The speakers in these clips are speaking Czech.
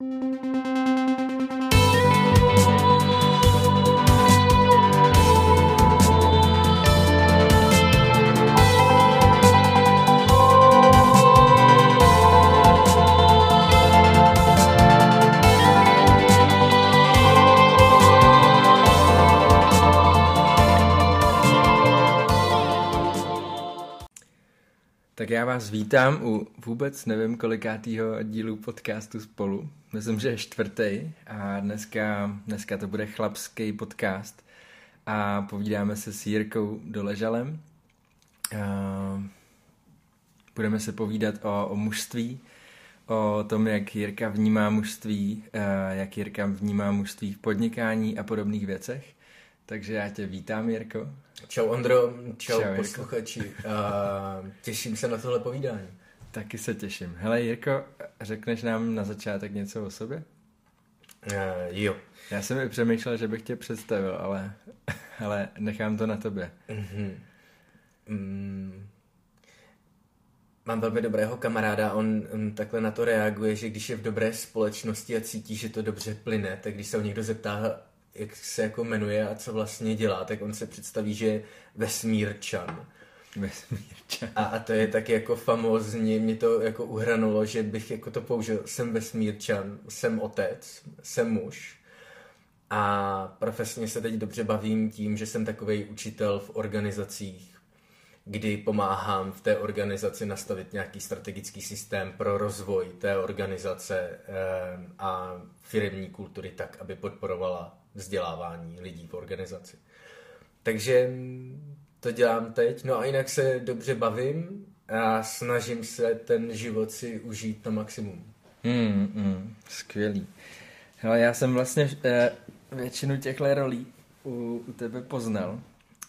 Tak já vás vítám u vůbec nevím kolikátýho dílu podcastu spolu. Myslím, že je čtvrtý a dneska, dneska to bude chlapský podcast a povídáme se s Jirkou Doležalem. Budeme se povídat o, o mužství, o tom, jak Jirka vnímá mužství, jak Jirka vnímá mužství v podnikání a podobných věcech. Takže já tě vítám, Jirko. Čau Ondro, čau, čau posluchači. Uh, těším se na tohle povídání. Taky se těším. Hele Jirko, řekneš nám na začátek něco o sobě? Uh, jo. Já jsem i přemýšlel, že bych tě představil, ale, ale nechám to na tobě. Mm-hmm. Mm. Mám velmi dobrého kamaráda, on, on takhle na to reaguje, že když je v dobré společnosti a cítí, že to dobře plyne, tak když se ho někdo zeptá, jak se jako jmenuje a co vlastně dělá, tak on se představí, že je vesmírčan. Vesmírčan. A, a to je tak jako famózní, mě to jako uhranulo, že bych jako to použil, jsem vesmírčan, jsem otec, jsem muž. A profesně se teď dobře bavím tím, že jsem takový učitel v organizacích, kdy pomáhám v té organizaci nastavit nějaký strategický systém pro rozvoj té organizace eh, a firmní kultury tak, aby podporovala vzdělávání lidí v organizaci. Takže to dělám teď. No a jinak se dobře bavím a snažím se ten život si užít na maximum. Mm, mm, skvělý. Hele, já jsem vlastně eh, většinu těchto rolí u, u tebe poznal.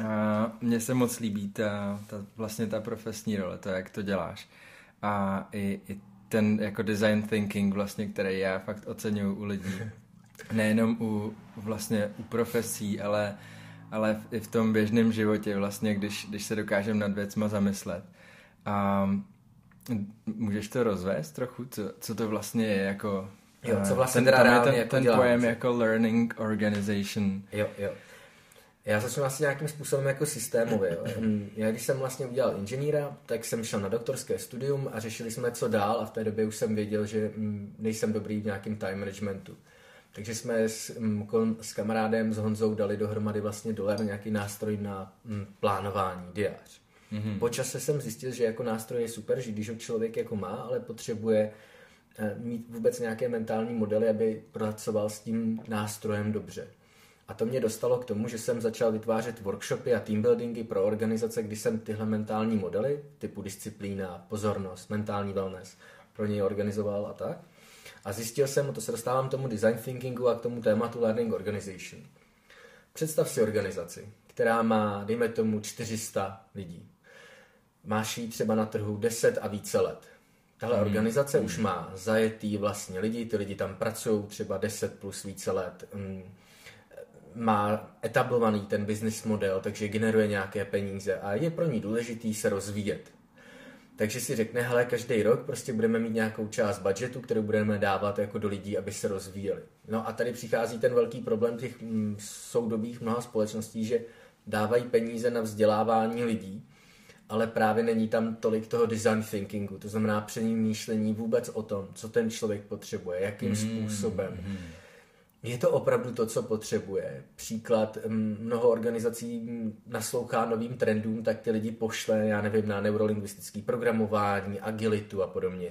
A mně se moc líbí ta, ta, vlastně ta profesní role, to, jak to děláš. A i, i ten jako design thinking vlastně, který já fakt oceňuju u lidí. Nejenom u vlastně u profesí, ale, ale i v tom běžném životě vlastně, když, když se dokážeme nad věcma zamyslet. A můžeš to rozvést trochu, co, co to vlastně je jako... Jo, co vlastně ten, teda ten, jako ten dělám, pojem jako learning organization. Jo, jo. Já začnu asi nějakým způsobem jako systémově. Jo. Mm, Já když jsem vlastně udělal inženýra, tak jsem šel na doktorské studium a řešili jsme, co dál a v té době už jsem věděl, že mm, nejsem dobrý v nějakém time managementu. Takže jsme s, mm, s kamarádem, s Honzou dali dohromady vlastně dolar nějaký nástroj na mm, plánování, diář. Mhm. Po čase jsem zjistil, že jako nástroj je super, že když ho člověk jako má, ale potřebuje eh, mít vůbec nějaké mentální modely, aby pracoval s tím nástrojem dobře. A to mě dostalo k tomu, že jsem začal vytvářet workshopy a teambuildingy pro organizace, kdy jsem tyhle mentální modely, typu disciplína, pozornost, mentální wellness, pro něj organizoval a tak. A zjistil jsem, a to se dostávám k tomu design thinkingu a k tomu tématu learning organization. Představ si organizaci, která má, dejme tomu, 400 lidí. Máš jí třeba na trhu 10 a více let. Tahle organizace už má zajetý vlastně lidi, ty lidi tam pracují třeba 10 plus více let. Mm, Má etablovaný ten business model, takže generuje nějaké peníze a je pro ní důležitý se rozvíjet. Takže si řekne, hele, každý rok prostě budeme mít nějakou část budgetu, kterou budeme dávat jako do lidí, aby se rozvíjeli. No a tady přichází ten velký problém těch mm, soudobých mnoha společností, že dávají peníze na vzdělávání lidí, ale právě není tam tolik toho design thinkingu, to znamená přemýšlení vůbec o tom, co ten člověk potřebuje, jakým způsobem. Je to opravdu to, co potřebuje. Příklad, mm, mnoho organizací naslouchá novým trendům, tak ty lidi pošle, já nevím, na neurolingvistický programování, agilitu a podobně.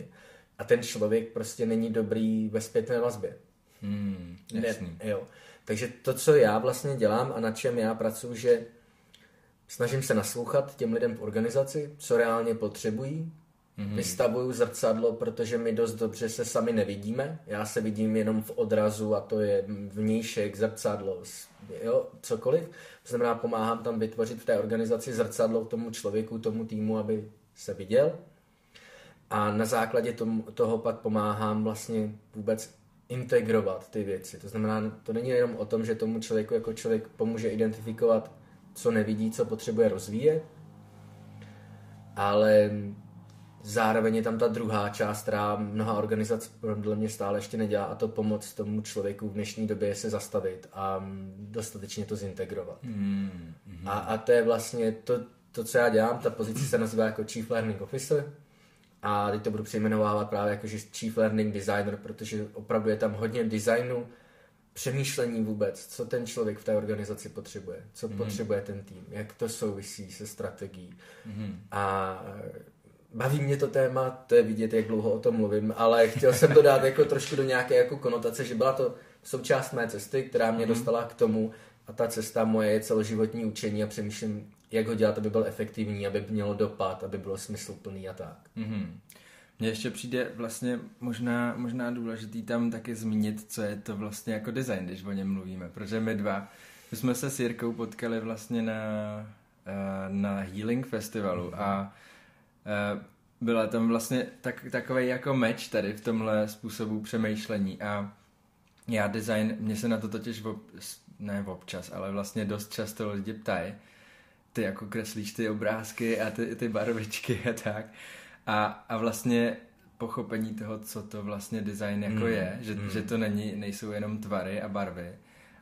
A ten člověk prostě není dobrý ve zpětné vazbě. Hmm, Ne, jasný. jo. Takže to, co já vlastně dělám a na čem já pracuji, že snažím se naslouchat těm lidem v organizaci, co reálně potřebují, mm-hmm. vystavuju zrcadlo, protože my dost dobře se sami nevidíme. Já se vidím jenom v odrazu a to je vnějšek, zrcadlo, jo, cokoliv. To znamená, pomáhám tam vytvořit v té organizaci zrcadlo tomu člověku, tomu týmu, aby se viděl. A na základě tomu, toho pak pomáhám vlastně vůbec integrovat ty věci. To znamená, to není jenom o tom, že tomu člověku jako člověk pomůže identifikovat, co nevidí, co potřebuje rozvíjet, ale zároveň je tam ta druhá část, která mnoha organizací podle mě stále ještě nedělá a to pomoc tomu člověku v dnešní době se zastavit a dostatečně to zintegrovat. Mm, mm. A, a to je vlastně to, to, co já dělám, ta pozice se nazývá jako Chief Learning Officer a teď to budu přejmenovávat právě jako že Chief Learning Designer, protože opravdu je tam hodně designu, přemýšlení vůbec, co ten člověk v té organizaci potřebuje, co mm. potřebuje ten tým, jak to souvisí se strategií. Mm. A baví mě to téma, to je vidět, jak dlouho o tom mluvím, ale chtěl jsem to dát jako trošku do nějaké jako konotace, že byla to součást mé cesty, která mě mm. dostala k tomu a ta cesta moje je celoživotní učení a přemýšlím, jak ho dělat, aby byl efektivní, aby mělo dopad, aby bylo smysluplný a tak. Mm-hmm. Mně ještě přijde vlastně možná, možná důležitý tam taky zmínit, co je to vlastně jako design, když o něm mluvíme, protože my dva, my jsme se s Jirkou potkali vlastně na, eh, na Healing Festivalu a eh, byla tam vlastně tak, takový jako meč tady v tomhle způsobu přemýšlení a já design, mě se na to totiž ob, ne občas, ale vlastně dost často lidi ptají, ty jako kreslíš ty obrázky a ty, ty barvičky a tak. A, a vlastně pochopení toho, co to vlastně design jako mm, je, že, mm. že to není, nejsou jenom tvary a barvy.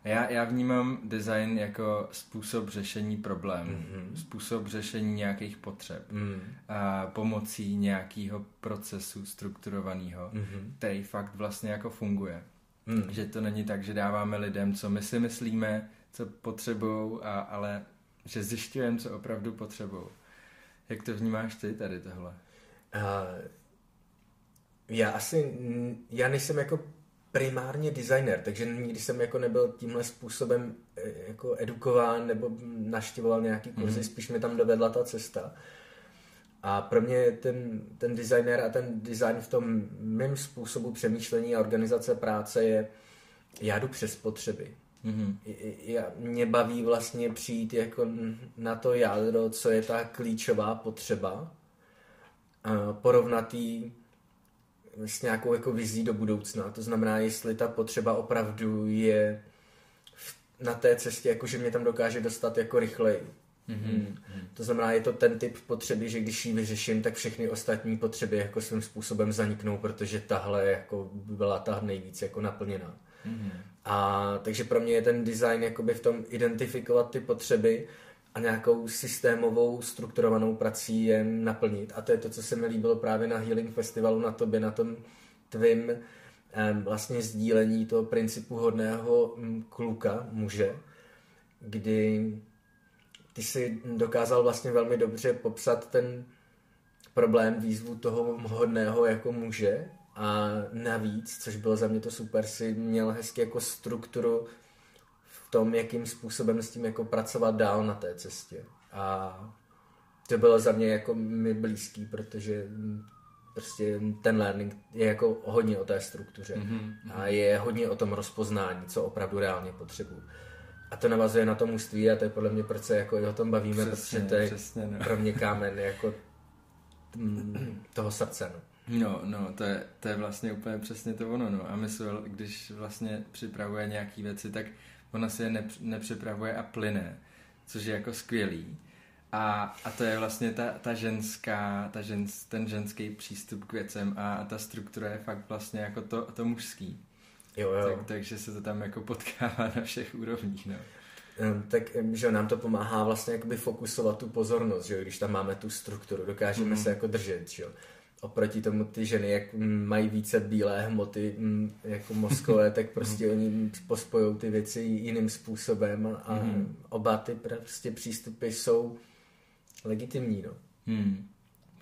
Já, já vnímám design jako způsob řešení problémů, mm-hmm. způsob řešení nějakých potřeb mm. a pomocí nějakého procesu strukturovaného, mm-hmm. který fakt vlastně jako funguje. Mm. Že to není tak, že dáváme lidem, co my si myslíme, co potřebují, ale že zjišťujeme, co opravdu potřebují. Jak to vnímáš ty tady tohle? Uh, já asi, já nejsem jako primárně designer, takže nikdy jsem jako nebyl tímhle způsobem e, jako edukován nebo naštěvoval nějaký kurzy, mm. spíš mi tam dovedla ta cesta. A pro mě ten, ten designer a ten design v tom mém způsobu přemýšlení a organizace práce je, já jdu přes potřeby. Mm-hmm. Já, mě baví vlastně přijít jako na to jádro, co je ta klíčová potřeba porovnatý s nějakou jako vizí do budoucna. To znamená, jestli ta potřeba opravdu je na té cestě, jako že mě tam dokáže dostat jako rychleji. Mm-hmm. To znamená, je to ten typ potřeby, že když ji vyřeším, tak všechny ostatní potřeby jako svým způsobem zaniknou, protože tahle jako byla ta nejvíc jako naplněná. Mm-hmm. A takže pro mě je ten design jakoby v tom identifikovat ty potřeby a nějakou systémovou, strukturovanou prací je naplnit. A to je to, co se mi líbilo právě na Healing Festivalu, na tobě, na tom tvým vlastně sdílení toho principu hodného mm, kluka, muže, kdy ty si dokázal vlastně velmi dobře popsat ten problém, výzvu toho hodného jako muže a navíc, což bylo za mě to super, si měl hezky jako strukturu tom, jakým způsobem s tím jako pracovat dál na té cestě. A to bylo za mě jako mi blízký, protože prostě ten learning je jako hodně o té struktuře mm-hmm. a je hodně o tom rozpoznání, co opravdu reálně potřebuju. A to navazuje na to mužství a to je podle mě, proč se jako i o tom bavíme, přesně, protože to je přesně, no. pro mě kámen jako toho srdce. No. No, no, to je, to je vlastně úplně přesně to ono, no. A mysl, když vlastně připravuje nějaký věci, tak ona si je nepř- nepřipravuje a plyne, což je jako skvělý. A, a to je vlastně ta, ta ženská, ta žens, ten ženský přístup k věcem a, a ta struktura je fakt vlastně jako to, to mužský. Jo, jo. Tak, takže se to tam jako potkává na všech úrovních, no. Tak že nám to pomáhá vlastně jakoby fokusovat tu pozornost, že když tam máme tu strukturu, dokážeme mm. se jako držet, že oproti tomu ty ženy, jak mají více bílé hmoty jako mozkové, tak prostě oni pospojou ty věci jiným způsobem a mm. oba ty prostě přístupy jsou legitimní, no. Hmm.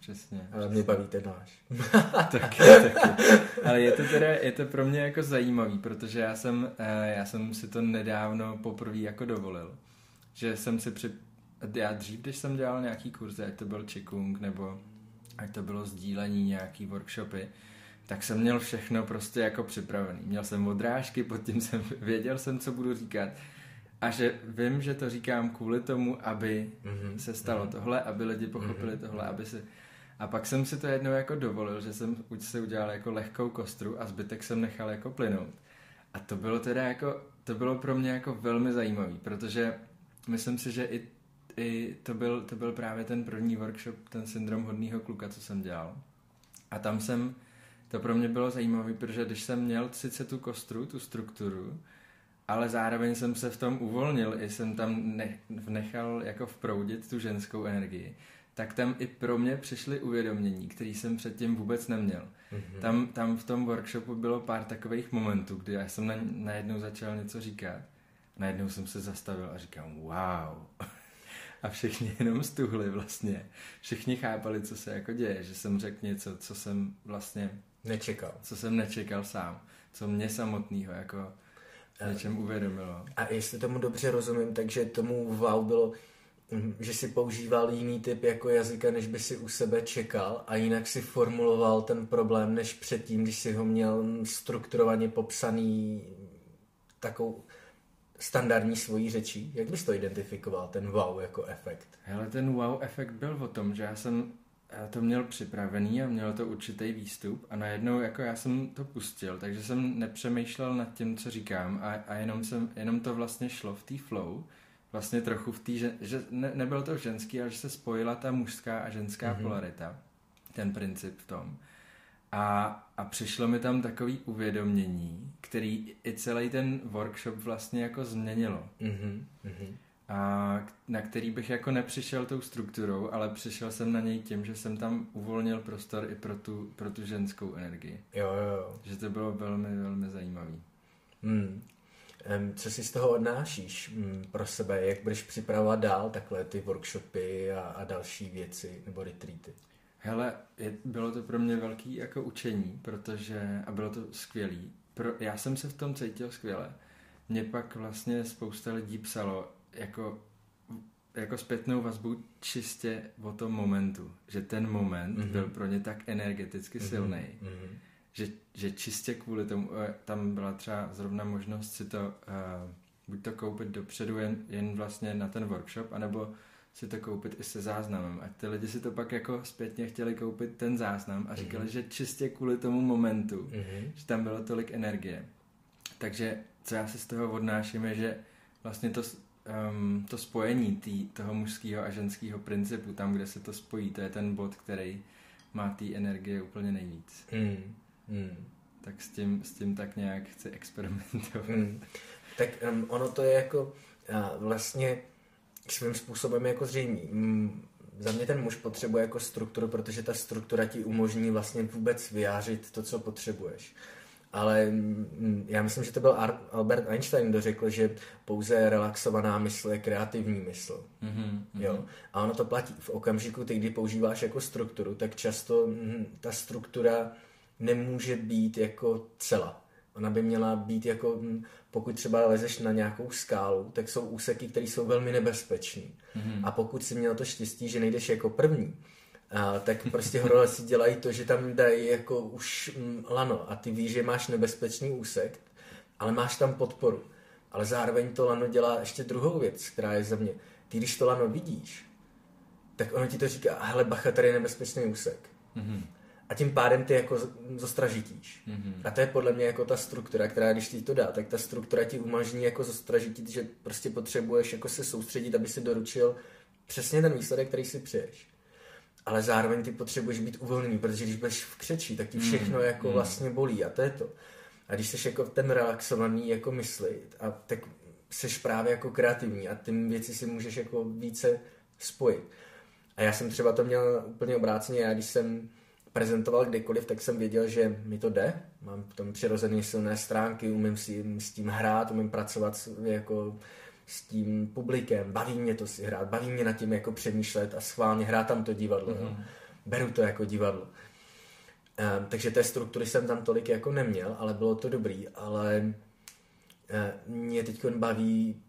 Přesně. Ale mě baví ten náš. taky, taky. Ale je to teda, je to pro mě jako zajímavý, protože já jsem, eh, já jsem si to nedávno poprvé jako dovolil. Že jsem si při... Já dřív, když jsem dělal nějaký kurzy, ať to byl Qigong nebo ať to bylo sdílení, nějaký workshopy, tak jsem měl všechno prostě jako připravený. Měl jsem odrážky, pod tím jsem věděl jsem, co budu říkat. A že vím, že to říkám kvůli tomu, aby mm-hmm. se stalo mm-hmm. tohle, aby lidi pochopili mm-hmm. tohle, aby se... A pak jsem si to jednou jako dovolil, že jsem se udělal jako lehkou kostru a zbytek jsem nechal jako plynout. A to bylo teda jako, to bylo pro mě jako velmi zajímavý, protože myslím si, že i i to byl, to byl právě ten první workshop, ten syndrom hodného kluka, co jsem dělal. A tam jsem, to pro mě bylo zajímavé, protože když jsem měl sice tu kostru, tu strukturu, ale zároveň jsem se v tom uvolnil, i jsem tam ne, nechal jako vproudit tu ženskou energii, tak tam i pro mě přišly uvědomění, které jsem předtím vůbec neměl. Mm-hmm. Tam, tam v tom workshopu bylo pár takových momentů, kdy já jsem na, najednou začal něco říkat, najednou jsem se zastavil a říkám, wow. A všichni jenom stuhli vlastně. Všichni chápali, co se jako děje, že jsem řekl něco, co jsem vlastně nečekal. Co jsem nečekal sám. Co mě samotného jako něčem uvědomilo. A jestli tomu dobře rozumím, takže tomu wow bylo, mm, že si používal jiný typ jako jazyka, než by si u sebe čekal a jinak si formuloval ten problém, než předtím, když si ho měl strukturovaně popsaný takovou standardní svojí řečí. Jak bys to identifikoval, ten wow jako efekt? Hele, ten wow efekt byl o tom, že já jsem já to měl připravený a mělo to určitý výstup a najednou jako já jsem to pustil, takže jsem nepřemýšlel nad tím, co říkám a, a jenom, jsem, jenom to vlastně šlo v té flow, vlastně trochu v té, že, že ne, nebylo to ženský, ale že se spojila ta mužská a ženská mm-hmm. polarita, ten princip v tom. A, a přišlo mi tam takový uvědomění, který i celý ten workshop vlastně jako změnilo. Mm-hmm a na který bych jako nepřišel tou strukturou, ale přišel jsem na něj tím, že jsem tam uvolnil prostor i pro tu, pro tu ženskou energii. Jo, jo, jo. Že to bylo velmi, velmi zajímavý. Hmm. Co si z toho odnášíš hmm, pro sebe? Jak budeš připravovat dál takhle ty workshopy a, a další věci nebo retreaty? Hele, je, bylo to pro mě velký jako učení, protože, a bylo to skvělý. Pro, já jsem se v tom cítil skvěle. Mě pak vlastně spousta lidí psalo, jako, jako zpětnou vazbu čistě o tom momentu, že ten moment mm-hmm. byl pro ně tak energeticky mm-hmm. silný, mm-hmm. že, že čistě kvůli tomu, eh, tam byla třeba zrovna možnost si to uh, buď to koupit dopředu jen, jen vlastně na ten workshop, anebo si to koupit i se záznamem. A ty lidi si to pak jako zpětně chtěli koupit ten záznam a říkali, mm-hmm. že čistě kvůli tomu momentu, mm-hmm. že tam bylo tolik energie. Takže co já si z toho odnáším je, že vlastně to um, to spojení tý, toho mužského a ženského principu, tam, kde se to spojí, to je ten bod, který má té energie úplně nejvíc. Mm. Mm. Tak s tím, s tím tak nějak chci experimentovat. Mm. Tak um, ono to je jako uh, vlastně svým způsobem jako zřejmý. Mm, za mě ten muž potřebuje jako strukturu, protože ta struktura ti umožní vlastně vůbec vyjářit to, co potřebuješ ale mm, já myslím, že to byl Albert Einstein, kdo řekl, že pouze relaxovaná mysl je kreativní mysl. Mm-hmm, jo? A ono to platí. V okamžiku, ty, kdy používáš jako strukturu, tak často mm, ta struktura nemůže být jako celá. Ona by měla být jako, mm, pokud třeba lezeš na nějakou skálu, tak jsou úseky, které jsou velmi nebezpečné. Mm-hmm. A pokud si měl to štěstí, že nejdeš jako první, a, tak prostě horolezci dělají to, že tam dají jako už mm, lano a ty víš, že máš nebezpečný úsek, ale máš tam podporu. Ale zároveň to lano dělá ještě druhou věc, která je za mě. Ty, když to lano vidíš, tak ono ti to říká, hele bacha, tady je nebezpečný úsek. Mm-hmm. A tím pádem ty jako zostražitíš. Mm-hmm. A to je podle mě jako ta struktura, která když ti to dá, tak ta struktura ti umožní jako zostražitit, že prostě potřebuješ jako se soustředit, aby si doručil přesně ten výsledek, který si přeješ ale zároveň ty potřebuješ být uvolněný, protože když budeš v křečí, tak ti hmm, všechno mm, jako mm. vlastně bolí a to je to. A když jsi jako ten relaxovaný jako myslit, a tak jsi právě jako kreativní a ty věci si můžeš jako více spojit. A já jsem třeba to měl úplně obráceně, já když jsem prezentoval kdekoliv, tak jsem věděl, že mi to jde. Mám v tom přirozené silné stránky, umím si s tím hrát, umím pracovat jako s tím publikem, baví mě to si hrát, baví mě nad tím jako přemýšlet a schválně hrát tam to divadlo. Mm-hmm. Beru to jako divadlo. Um, takže té struktury jsem tam tolik jako neměl, ale bylo to dobrý, ale uh, mě teď baví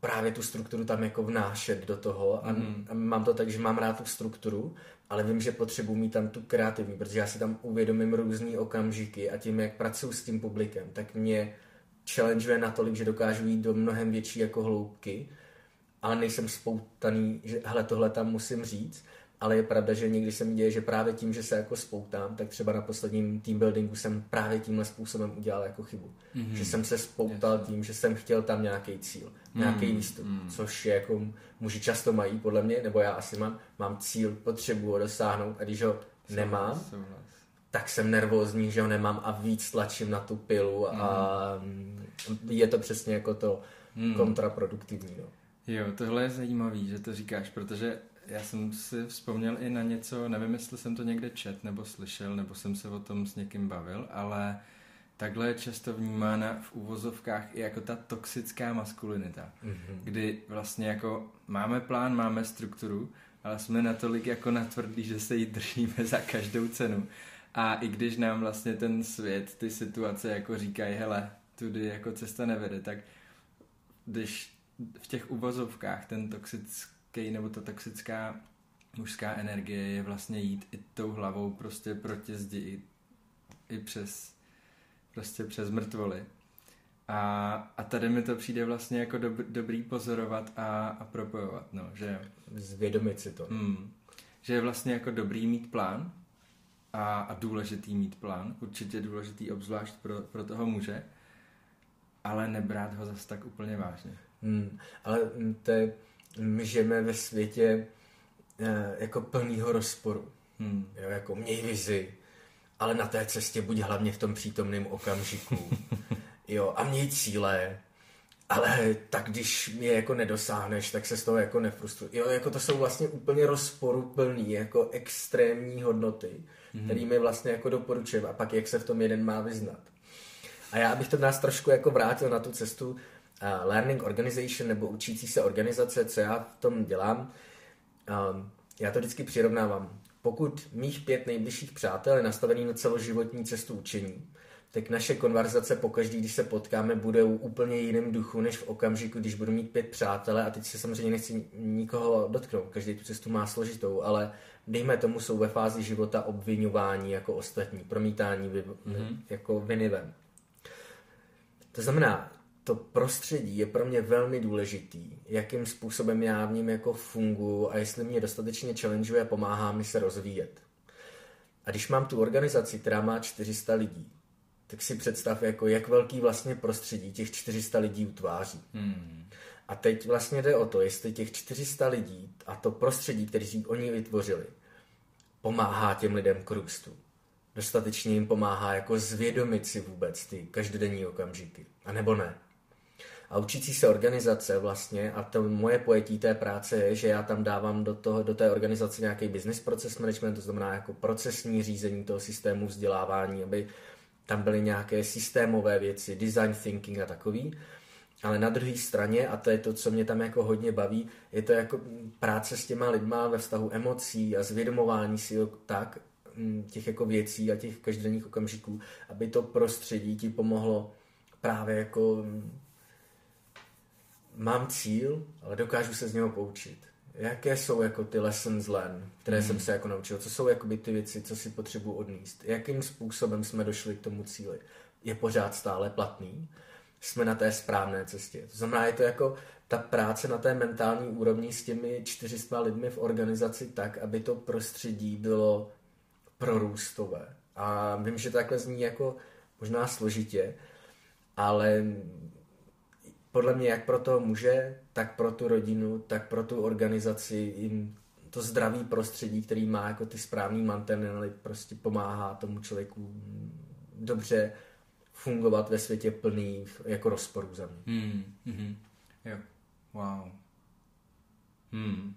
právě tu strukturu tam jako vnášet do toho a, mm. a mám to tak, že mám rád tu strukturu, ale vím, že potřebuji mít tam tu kreativní, protože já si tam uvědomím různé okamžiky a tím, jak pracuji s tím publikem, tak mě challengeuje natolik, že dokážu jít do mnohem větší jako hloubky, ale nejsem spoutaný, že hele, tohle tam musím říct, ale je pravda, že někdy se mi děje, že právě tím, že se jako spoutám, tak třeba na posledním team buildingu jsem právě tímhle způsobem udělal jako chybu. Mm-hmm. Že jsem se spoutal yes. tím, že jsem chtěl tam nějaký cíl, mm-hmm. nějaký výstup, mm-hmm. což je jako muži často mají, podle mě, nebo já asi mám, mám cíl, potřebu ho dosáhnout a když ho nemám, tak jsem nervózní, že ho nemám a víc tlačím na tu pilu a mm. je to přesně jako to mm. kontraproduktivní. No. Jo, tohle je zajímavý, že to říkáš, protože já jsem si vzpomněl i na něco, nevím, jestli jsem to někde čet nebo slyšel, nebo jsem se o tom s někým bavil, ale takhle je často vnímána v úvozovkách i jako ta toxická maskulinita, mm-hmm. kdy vlastně jako máme plán, máme strukturu, ale jsme natolik jako natvrdlí, že se jí držíme za každou cenu. A i když nám vlastně ten svět, ty situace jako říkají, hele, tudy jako cesta nevede, tak když v těch uvozovkách ten toxický nebo ta toxická mužská energie je vlastně jít i tou hlavou prostě proti zdi i, i přes prostě přes mrtvoly. A, a tady mi to přijde vlastně jako dob, dobrý pozorovat a, a propojovat, no, že... Zvědomit si to. Mm, že je vlastně jako dobrý mít plán a, a důležitý mít plán, určitě důležitý obzvlášť pro, pro toho muže, ale nebrát ho zas tak úplně vážně. Hmm, ale to je, my žijeme ve světě eh, jako plného rozporu. Hmm. Jo, jako měj vizi, ale na té cestě buď hlavně v tom přítomném okamžiku. jo, a měj cíle, ale tak když je jako nedosáhneš, tak se z toho jako nefrustruj. Jo, jako to jsou vlastně úplně rozporuplný, jako extrémní hodnoty, mm-hmm. kterými vlastně jako doporučujeme. A pak jak se v tom jeden má vyznat. A já bych to nás trošku jako vrátil na tu cestu learning organization nebo učící se organizace, co já v tom dělám. Um, já to vždycky přirovnávám. Pokud mých pět nejbližších přátel je nastavený na celoživotní cestu učení, tak naše konverzace pokaždý, když se potkáme, bude u úplně jiném duchu, než v okamžiku, když budu mít pět přátele a teď se samozřejmě nechci nikoho dotknout, každý tu cestu má složitou, ale dejme tomu, jsou ve fázi života obvinování jako ostatní, promítání vy, mm-hmm. jako viny ven. To znamená, to prostředí je pro mě velmi důležitý, jakým způsobem já v ním jako funguji a jestli mě dostatečně challengeuje a pomáhá mi se rozvíjet. A když mám tu organizaci, která má 400 lidí, tak si představ, jako jak velký vlastně prostředí těch 400 lidí utváří. Hmm. A teď vlastně jde o to, jestli těch 400 lidí a to prostředí, které si oni vytvořili, pomáhá těm lidem k růstu. Dostatečně jim pomáhá jako zvědomit si vůbec ty každodenní okamžiky. A nebo ne. A učící se organizace vlastně, a to moje pojetí té práce je, že já tam dávám do, toho, do té organizace nějaký business process management, to znamená jako procesní řízení toho systému vzdělávání, aby tam byly nějaké systémové věci, design thinking a takový. Ale na druhé straně, a to je to, co mě tam jako hodně baví, je to jako práce s těma lidma ve vztahu emocí a zvědomování si tak, mm, těch jako věcí a těch každodenních okamžiků, aby to prostředí ti pomohlo právě jako mám cíl, ale dokážu se z něho poučit. Jaké jsou jako ty lessons learned, které hmm. jsem se jako naučil? Co jsou jako by ty věci, co si potřebuji odníst? Jakým způsobem jsme došli k tomu cíli? Je pořád stále platný? Jsme na té správné cestě. To znamená, je to jako ta práce na té mentální úrovni s těmi 400 lidmi v organizaci tak, aby to prostředí bylo prorůstové. A vím, že takhle zní jako možná složitě, ale podle mě jak pro toho muže, tak pro tu rodinu, tak pro tu organizaci jim to zdravý prostředí, který má jako ty správný mantinely, prostě pomáhá tomu člověku dobře fungovat ve světě plný jako rozporů za mě. Hmm, hmm, jo, wow. Hmm.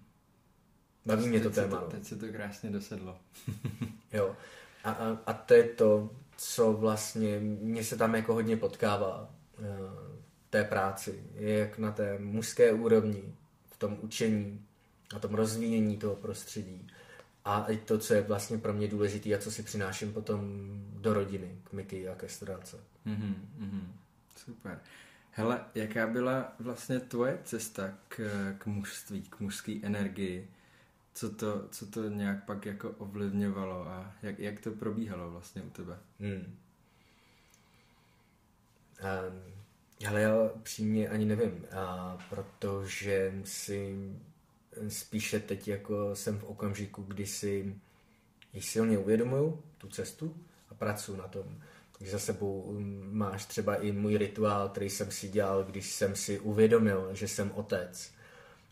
Baví mě to téma. To, teď se to krásně dosedlo. jo. A, a, a to je to, co vlastně mě se tam jako hodně potkává eh, té práci, je jak na té mužské úrovni, v tom učení, na tom rozvíjení toho prostředí a i to, co je vlastně pro mě důležité a co si přináším potom do rodiny, k Miky a ke stránce. Mm-hmm, mm-hmm. Super. Hele, jaká byla vlastně tvoje cesta k, k mužství, k mužské energii? Co to, co to nějak pak jako ovlivňovalo a jak, jak to probíhalo vlastně u tebe? Hmm. Um, ale já přímě ani nevím, a protože si spíše teď jako jsem v okamžiku, kdy si již silně uvědomuju tu cestu a pracuji na tom. Takže za sebou um, máš třeba i můj rituál, který jsem si dělal, když jsem si uvědomil, že jsem otec.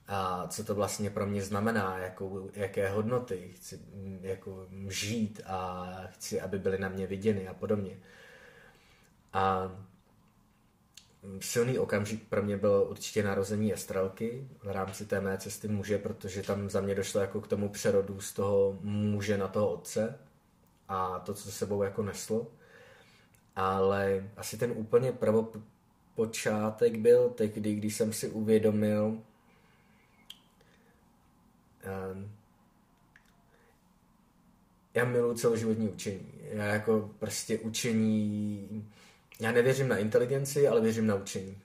a co to vlastně pro mě znamená, jakou, jaké hodnoty chci jako žít a chci, aby byly na mě viděny a podobně. A silný okamžik pro mě bylo určitě narození Estrelky v rámci té mé cesty muže, protože tam za mě došlo jako k tomu přerodu z toho muže na toho otce a to, co sebou jako neslo. Ale asi ten úplně prvopočátek byl tehdy, když jsem si uvědomil, um, já miluji celoživotní učení. Já jako prostě učení já nevěřím na inteligenci, ale věřím na učení.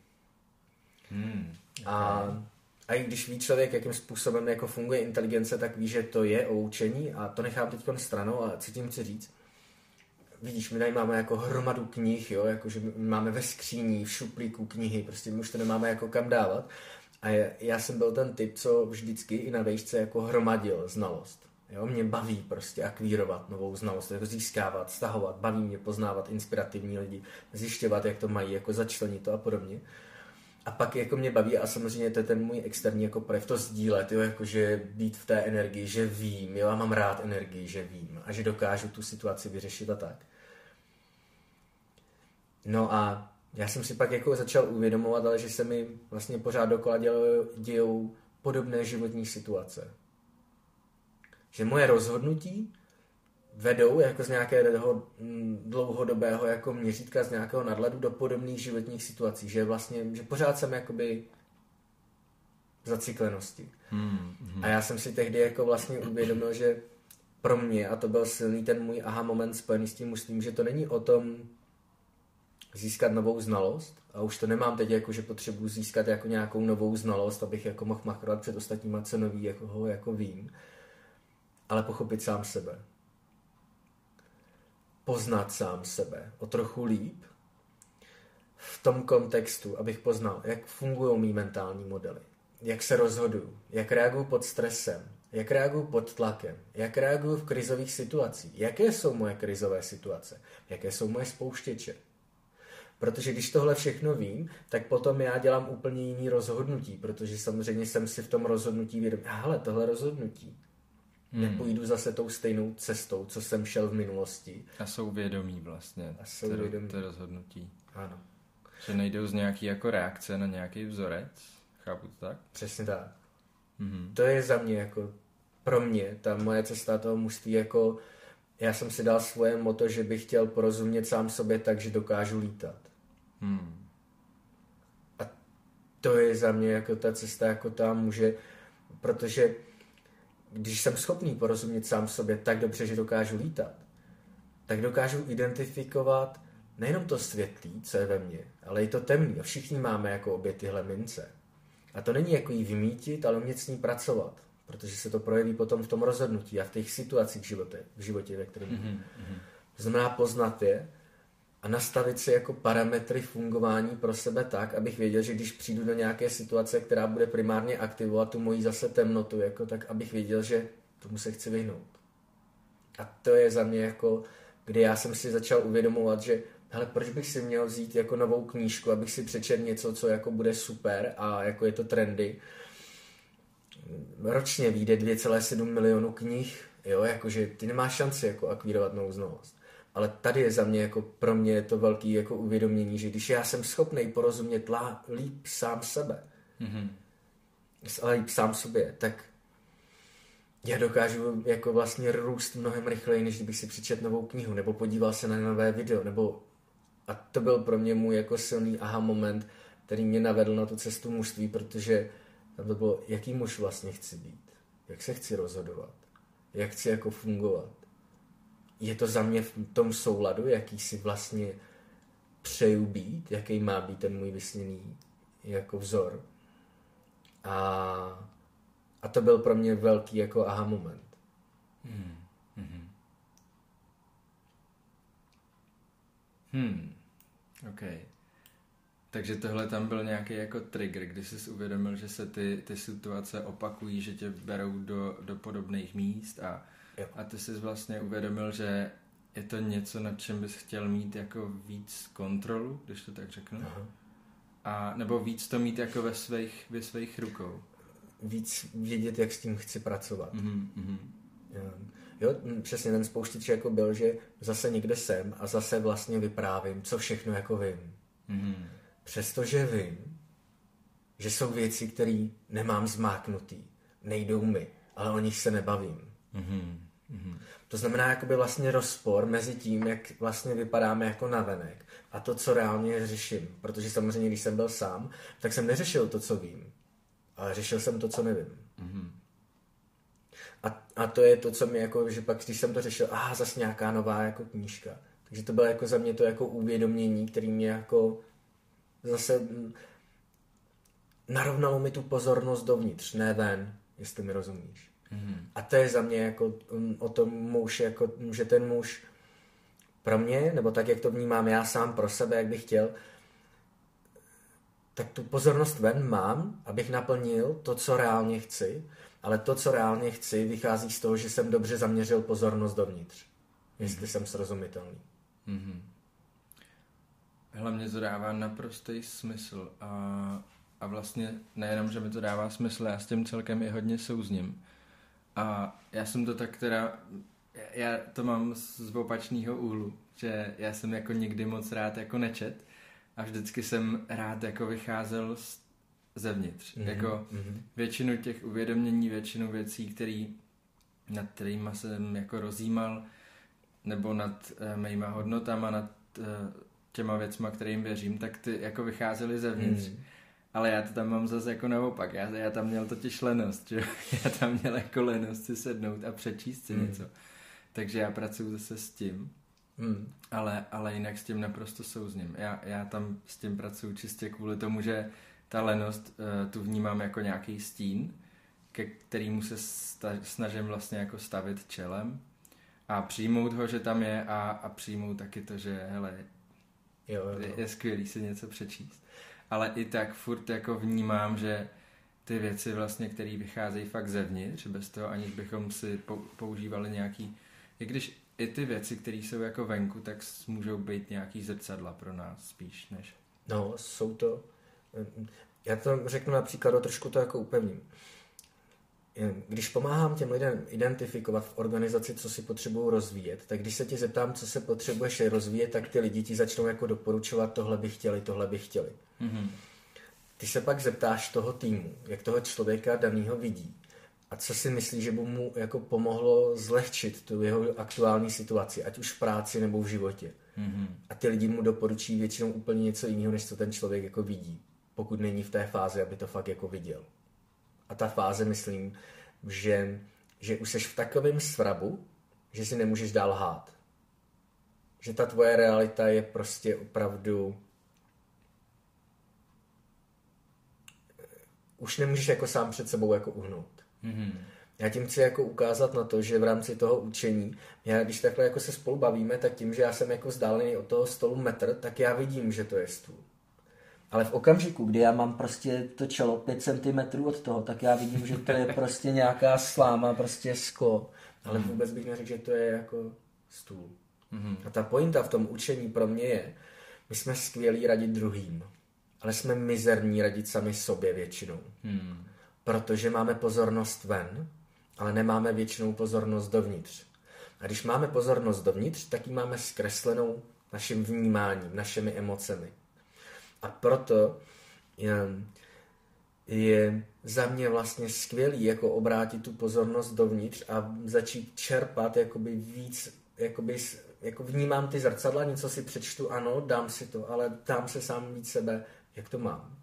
Hmm, a, a i když ví člověk, jakým způsobem jako funguje inteligence, tak ví, že to je o učení a to nechám teď stranou a co tím chci říct. Vidíš, my tady máme jako hromadu knih, jo, jako že máme ve skříní, v šuplíku knihy, prostě my už to nemáme jako kam dávat. A já jsem byl ten typ, co vždycky i na vejšce jako hromadil znalost. Jo, mě baví prostě akvírovat novou znalost, jako získávat, stahovat, baví mě poznávat inspirativní lidi, zjišťovat, jak to mají, jako začlenit to a podobně. A pak jako mě baví a samozřejmě to je ten můj externí jako projev, to sdílet, jo, jako že být v té energii, že vím, jo, a mám rád energii, že vím a že dokážu tu situaci vyřešit a tak. No a já jsem si pak jako začal uvědomovat, ale že se mi vlastně pořád dokola dějou podobné životní situace že moje rozhodnutí vedou jako z nějakého mm, dlouhodobého jako měřítka, z nějakého nadhledu do podobných životních situací, že vlastně, že pořád jsem jakoby zaciklenosti. Hmm, hmm. A já jsem si tehdy jako vlastně uvědomil, že pro mě, a to byl silný ten můj aha moment spojený s tím mužstvím, že to není o tom získat novou znalost, a už to nemám teď jako, že potřebuji získat jako nějakou novou znalost, abych jako mohl machrovat před ostatníma, co nový jako ho jako vím, ale pochopit sám sebe. Poznat sám sebe. O trochu líp. V tom kontextu, abych poznal, jak fungují mý mentální modely, jak se rozhoduju, jak reaguju pod stresem, jak reaguju pod tlakem, jak reaguju v krizových situacích, jaké jsou moje krizové situace, jaké jsou moje spouštěče. Protože když tohle všechno vím, tak potom já dělám úplně jiný rozhodnutí, protože samozřejmě jsem si v tom rozhodnutí vědomý, hele, tohle rozhodnutí Hmm. Nepůjdu zase tou stejnou cestou, co jsem šel v minulosti. A jsou vědomí vlastně. A jsou to, vědomí. To rozhodnutí. Ano. Že nejdou z nějaký jako reakce na nějaký vzorec? Chápu to tak? Přesně tak. hmm To je za mě jako, pro mě, ta moje cesta toho mužství jako, já jsem si dal svoje moto, že bych chtěl porozumět sám sobě tak, že dokážu lítat. Hmm. A to je za mě jako ta cesta, jako ta může, protože když jsem schopný porozumět sám sobě tak dobře, že dokážu lítat, tak dokážu identifikovat nejenom to světlý, co je ve mně, ale i to temný. A všichni máme jako obě tyhle mince. A to není jako jí vymítit, ale umět s ní pracovat. Protože se to projeví potom v tom rozhodnutí a v těch situacích v životě, v životě ve kterém mm-hmm. To znamená poznat je a nastavit si jako parametry fungování pro sebe tak, abych věděl, že když přijdu do nějaké situace, která bude primárně aktivovat tu moji zase temnotu, jako, tak abych věděl, že tomu se chci vyhnout. A to je za mě jako, kdy já jsem si začal uvědomovat, že hele, proč bych si měl vzít jako novou knížku, abych si přečetl něco, co jako bude super a jako je to trendy. Ročně vyjde 2,7 milionů knih, jo, jakože ty nemáš šanci jako akvírovat novou znalost. Ale tady je za mě jako pro mě je to velký jako uvědomění, že když já jsem schopný porozumět lá, líp sám sebe, mm-hmm. ale líp sám sobě, tak já dokážu jako vlastně růst mnohem rychleji, než kdybych si přečet novou knihu, nebo podíval se na nové video, nebo a to byl pro mě můj jako silný aha moment, který mě navedl na tu cestu mužství, protože tam to bylo, jaký muž vlastně chci být, jak se chci rozhodovat, jak chci jako fungovat je to za mě v tom souladu, jaký si vlastně přeju být, jaký má být ten můj vysněný jako vzor. A, a to byl pro mě velký jako aha moment. Hmm. Hmm. Hmm. OK. Takže tohle tam byl nějaký jako trigger, kdy jsi uvědomil, že se ty, ty situace opakují, že tě berou do, do podobných míst a Jo. A ty jsi vlastně uvědomil, že je to něco, nad čem bys chtěl mít jako víc kontrolu, když to tak řeknu? Aha. A, nebo víc to mít jako ve svých, ve svých rukou? víc vědět, jak s tím chci pracovat. Mm-hmm. Jo, jo, přesně ten spouštěč jako byl, že zase někde jsem a zase vlastně vyprávím, co všechno jako vím. Mm-hmm. Přestože vím, že jsou věci, které nemám zmáknutý, nejdou mi, ale o nich se nebavím. Mm-hmm. To znamená jakoby vlastně rozpor mezi tím, jak vlastně vypadáme jako navenek a to, co reálně řeším. Protože samozřejmě, když jsem byl sám, tak jsem neřešil to, co vím, ale řešil jsem to, co nevím. Mm-hmm. A, a to je to, co mi jako, že pak, když jsem to řešil, aha, zase nějaká nová jako knížka. Takže to bylo jako za mě to jako uvědomění, který mě jako zase mm, narovnalo mi tu pozornost dovnitř, ne ven, jestli mi rozumíš. Mm-hmm. A to je za mě jako mm, o tom muž, jako, že ten muž pro mě, nebo tak, jak to vnímám já sám pro sebe, jak bych chtěl, tak tu pozornost ven mám, abych naplnil to, co reálně chci, ale to, co reálně chci, vychází z toho, že jsem dobře zaměřil pozornost dovnitř. Jestli jsem srozumitelný. Mm-hmm. Hlavně to dává naprostý smysl a, a vlastně nejenom, že mi to dává smysl, já s tím celkem i hodně souzním. A já jsem to tak teda, já to mám z opačného úhlu, že já jsem jako nikdy moc rád jako nečet a vždycky jsem rád jako vycházel z, zevnitř. Mm-hmm. Jako Mhm. většinu těch uvědomění, většinu věcí, který, nad kterými jsem jako rozjímal, nebo nad uh, mýma hodnotama, nad uh, těma věcma, kterým věřím, tak ty jako vycházely zevnitř. Mm. Ale já to tam mám zase jako naopak. Já, já tam měl totiž lenost, že? Já tam měl jako lenost si sednout a přečíst si Mm. něco. Takže já pracuji zase s tím, Mm. ale, ale jinak s tím naprosto souzním. Já, já tam s tím pracuji čistě kvůli tomu, že ta lenost uh, tu vnímám jako nějaký stín, ke kterému se sta- snažím vlastně jako stavit čelem a přijmout ho, že tam je a, a přijmout taky to, že hele, Jo, jo, je, jo. je skvělý si něco přečíst. Ale i tak furt jako vnímám, že ty věci vlastně, které vycházejí fakt zevnitř, bez toho aniž bychom si pou- používali nějaký, i když i ty věci, které jsou jako venku, tak můžou být nějaký zrcadla pro nás spíš, než... No, jsou to... Já to řeknu například, trošku to jako upevním. Když pomáhám těm lidem identifikovat v organizaci, co si potřebují rozvíjet, tak když se tě zeptám, co se potřebuješ rozvíjet, tak ty lidi ti začnou jako doporučovat, tohle by chtěli, tohle by chtěli. Mm-hmm. Ty se pak zeptáš toho týmu, jak toho člověka daného vidí a co si myslí, že by mu jako pomohlo zlehčit tu jeho aktuální situaci, ať už v práci nebo v životě. Mm-hmm. A ty lidi mu doporučí většinou úplně něco jiného, než co ten člověk jako vidí, pokud není v té fázi, aby to fakt jako viděl. A ta fáze, myslím, že, že už jsi v takovém svrabu, že si nemůžeš dál lhát. Že ta tvoje realita je prostě opravdu... Už nemůžeš jako sám před sebou jako uhnout. Mm-hmm. Já tím chci jako ukázat na to, že v rámci toho učení, já když takhle jako se spolu bavíme, tak tím, že já jsem jako vzdálený od toho stolu metr, tak já vidím, že to je stůl. Ale v okamžiku, kdy já mám prostě to čelo 5 cm od toho, tak já vidím, že to je prostě nějaká sláma, prostě sklo. Ale vůbec bych neřekl, že to je jako stůl. Mm-hmm. A ta pointa v tom učení pro mě je, my jsme skvělí radit druhým, ale jsme mizerní radit sami sobě většinou. Mm. Protože máme pozornost ven, ale nemáme většinou pozornost dovnitř. A když máme pozornost dovnitř, tak ji máme zkreslenou naším vnímáním, našimi emocemi. A proto je, za mě vlastně skvělý jako obrátit tu pozornost dovnitř a začít čerpat jakoby víc, jakoby, jako vnímám ty zrcadla, něco si přečtu, ano, dám si to, ale dám se sám víc sebe, jak to mám.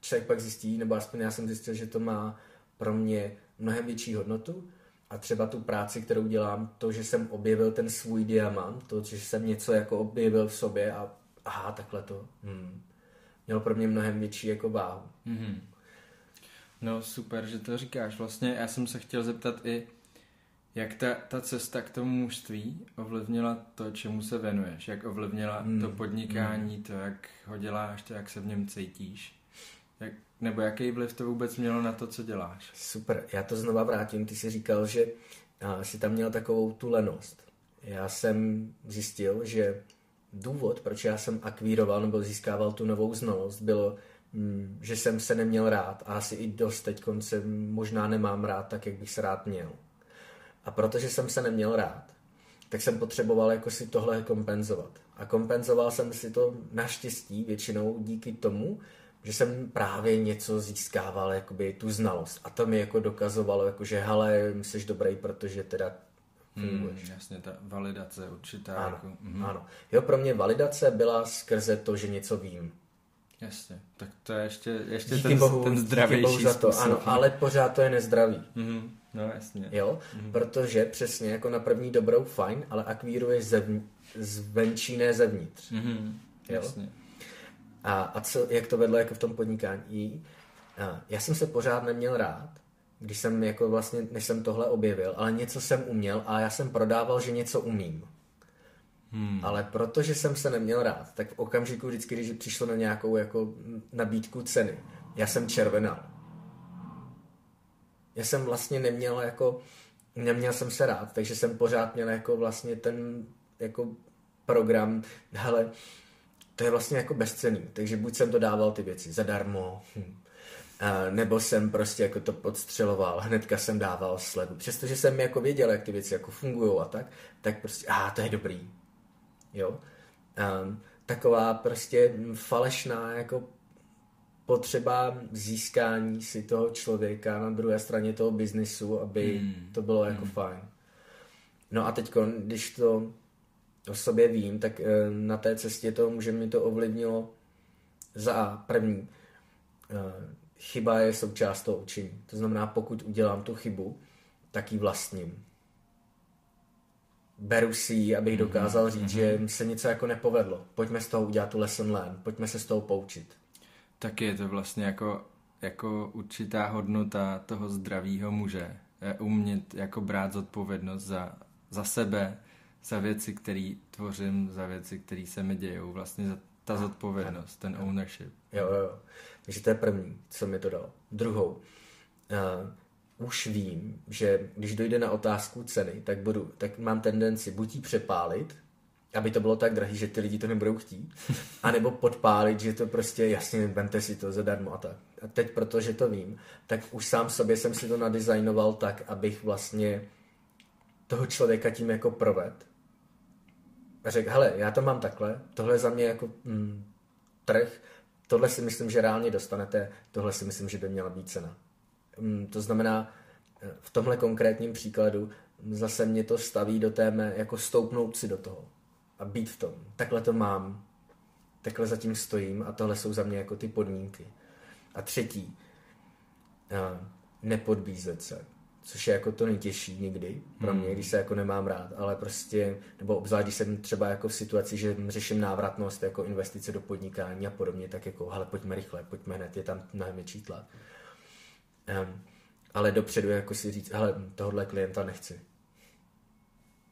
Člověk pak zjistí, nebo aspoň já jsem zjistil, že to má pro mě mnohem větší hodnotu a třeba tu práci, kterou dělám, to, že jsem objevil ten svůj diamant, to, že jsem něco jako objevil v sobě a aha, takhle to, hmm, mělo pro mě mnohem větší jako váhu. Mm-hmm. No super, že to říkáš. Vlastně já jsem se chtěl zeptat i, jak ta, ta cesta k tomu mužství ovlivnila to, čemu se věnuješ, jak ovlivnila Hmm, to podnikání, to, jak ho děláš, to, jak se v něm cítíš, jak, nebo jaký vliv to vůbec mělo na to, co děláš. Super, já to znova vrátím. Ty jsi říkal, že a, jsi tam měl takovou tu lenost. Já jsem zjistil, že důvod, proč já jsem akvíroval nebo získával tu novou znalost, bylo mm, že jsem se neměl rád a asi i dost teď se možná nemám rád tak, jak bych se rád měl. A protože jsem se neměl rád, tak jsem potřeboval jako si tohle kompenzovat. A kompenzoval jsem si to naštěstí většinou díky tomu, že jsem právě něco získával, jakoby tu znalost. A to mi jako dokazovalo, jako, že hele, jsi dobrý, protože teda funguješ. Hmm, jasně, ta validace určitá. Ano, jako, mm. ano. Jo, pro mě validace byla skrze to, že něco vím. Jasně, tak to je ještě, ještě ten, bohu, ten zdravější bohu za to, způsob. Ano, ale pořád to je nezdravý. Mm, no jasně. Jo, mm. protože přesně jako na první dobrou fajn, ale akvíruje zev, zvenčí, ne zevnitř. Mm, jo? Jasně. A, a co, jak to vedlo jako v tom podnikání? A já jsem se pořád neměl rád, když jsem jako vlastně, než jsem tohle objevil, ale něco jsem uměl a já jsem prodával, že něco umím. Hmm. Ale protože jsem se neměl rád, tak v okamžiku vždycky, když přišlo na nějakou jako nabídku ceny, já jsem červenal. Já jsem vlastně neměl jako, neměl jsem se rád, takže jsem pořád měl jako vlastně ten jako program, hele, to je vlastně jako bezcený, takže buď jsem to dával ty věci zadarmo, hm, nebo jsem prostě jako to podstřeloval, hnedka jsem dával slevu. Přestože jsem jako věděl, jak ty věci jako fungují a tak, tak prostě, a ah, to je dobrý. Jo. Um, taková prostě falešná jako potřeba získání si toho člověka na druhé straně toho biznisu, aby mm. to bylo jako mm. fajn. No a teď, když to o sobě vím, tak eh, na té cestě to může mi to ovlivnilo za první. Chyba je součást toho učení. To znamená, pokud udělám tu chybu, tak ji vlastním. Beru si ji, abych mhm, dokázal říct, mm-hmm. že se něco jako nepovedlo. Pojďme z toho udělat tu lesson learn, pojďme se z toho poučit. Tak je to vlastně jako, jako určitá hodnota toho zdravého muže. Umět jako brát zodpovědnost za, za sebe, za věci, které tvořím, za věci, které se mi dějou. Vlastně za ta zodpovědnost, ten ownership. Jo, jo. Takže to je první, co mi to dalo. Druhou, uh, už vím, že když dojde na otázku ceny, tak, budu, tak mám tendenci buď ji přepálit, aby to bylo tak drahý, že ty lidi to nebudou chtít, anebo podpálit, že to prostě jasně, vemte si to zadarmo a tak. A teď, protože to vím, tak už sám sobě jsem si to nadizajnoval tak, abych vlastně toho člověka tím jako proved. Řekl, hele, já to mám takhle, tohle je za mě jako mm, trh, tohle si myslím, že reálně dostanete, tohle si myslím, že by měla být cena. Mm, to znamená, eh, v tomhle konkrétním příkladu zase mě to staví do té mé, jako stoupnout si do toho a být v tom. Takhle to mám, takhle zatím stojím a tohle jsou za mě jako ty podmínky. A třetí, eh, nepodbízet se což je jako to nejtěžší někdy pro mě, hmm. když se jako nemám rád, ale prostě, nebo obzvlášť, když jsem třeba jako v situaci, že řeším návratnost, jako investice do podnikání a podobně, tak jako, hele, pojďme rychle, pojďme hned, je tam mnohem větší tlak. Um, ale dopředu jako si říct, hele, tohle klienta nechci.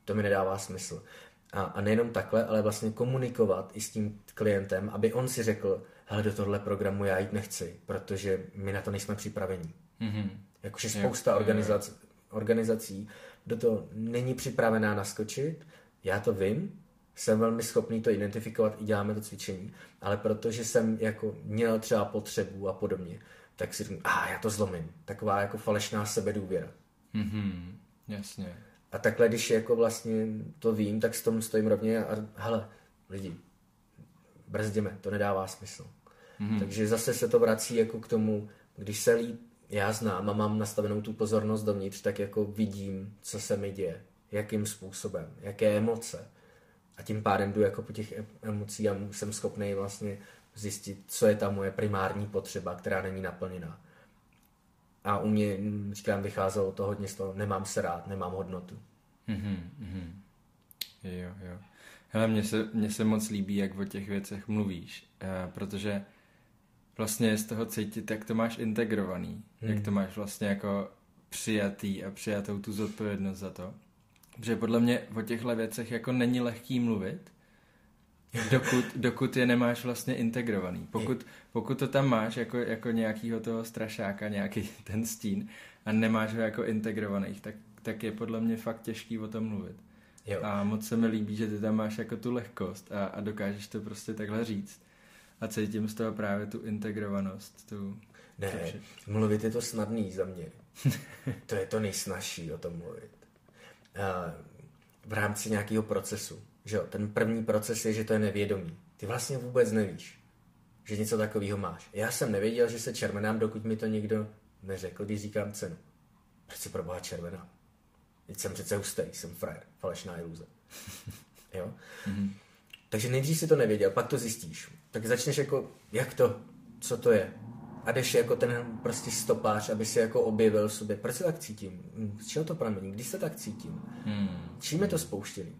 To mi nedává smysl. A, a nejenom takhle, ale vlastně komunikovat i s tím klientem, aby on si řekl, hele, do tohle programu já jít nechci, protože my na to nejsme připraveni. Mm-hmm. Jakože spousta organizac, organizací do toho není připravená naskočit. Já to vím, jsem velmi schopný to identifikovat, i děláme to cvičení, ale protože jsem jako měl třeba potřebu a podobně, tak si říkám, a ah, já to zlomím. Taková jako falešná sebedůvěra. Mm-hmm, jasně. A takhle, když jako vlastně to vím, tak s tom stojím rovně a hele, lidi, brzděme, to nedává smysl. Mm-hmm. Takže zase se to vrací jako k tomu, když se líp já znám a mám nastavenou tu pozornost dovnitř, tak jako vidím, co se mi děje, jakým způsobem, jaké emoce. A tím pádem jdu jako po těch emocí a jsem schopný vlastně zjistit, co je ta moje primární potřeba, která není naplněná. A u mě, říkám, vycházelo to hodně z toho, nemám se rád, nemám hodnotu. Mm-hmm, mm-hmm. Jo, jo. Hele, mně se, mně se moc líbí, jak o těch věcech mluvíš, uh, protože vlastně je z toho cítit, jak to máš integrovaný, hmm. jak to máš vlastně jako přijatý a přijatou tu zodpovědnost za to. Protože podle mě o těchto věcech jako není lehký mluvit, dokud, dokud je nemáš vlastně integrovaný. Pokud, pokud to tam máš jako, jako nějakýho toho strašáka, nějaký ten stín a nemáš ho jako integrovaný, tak, tak je podle mě fakt těžký o tom mluvit. Jo. A moc se mi líbí, že ty tam máš jako tu lehkost a, a dokážeš to prostě takhle říct. A cítím z toho právě tu integrovanost. Tu, ne, tu... mluvit je to snadný za mě. to je to nejsnažší o tom mluvit. Uh, v rámci nějakého procesu. Že jo? Ten první proces je, že to je nevědomí. Ty vlastně vůbec nevíš, že něco takového máš. Já jsem nevěděl, že se červenám, dokud mi to někdo neřekl, když říkám cenu. Proč si pro boha červená? Teď jsem přece hustý, jsem frajer, falešná iluze. Jo? Mm-hmm. Takže nejdřív si to nevěděl, pak to zjistíš. Tak začneš jako, jak to, co to je. A jdeš jako ten prostě stopář, aby si jako objevil sobě, proč se tak cítím, hm, z čeho to pramení, když se tak cítím, hmm. čím je to spouštěný.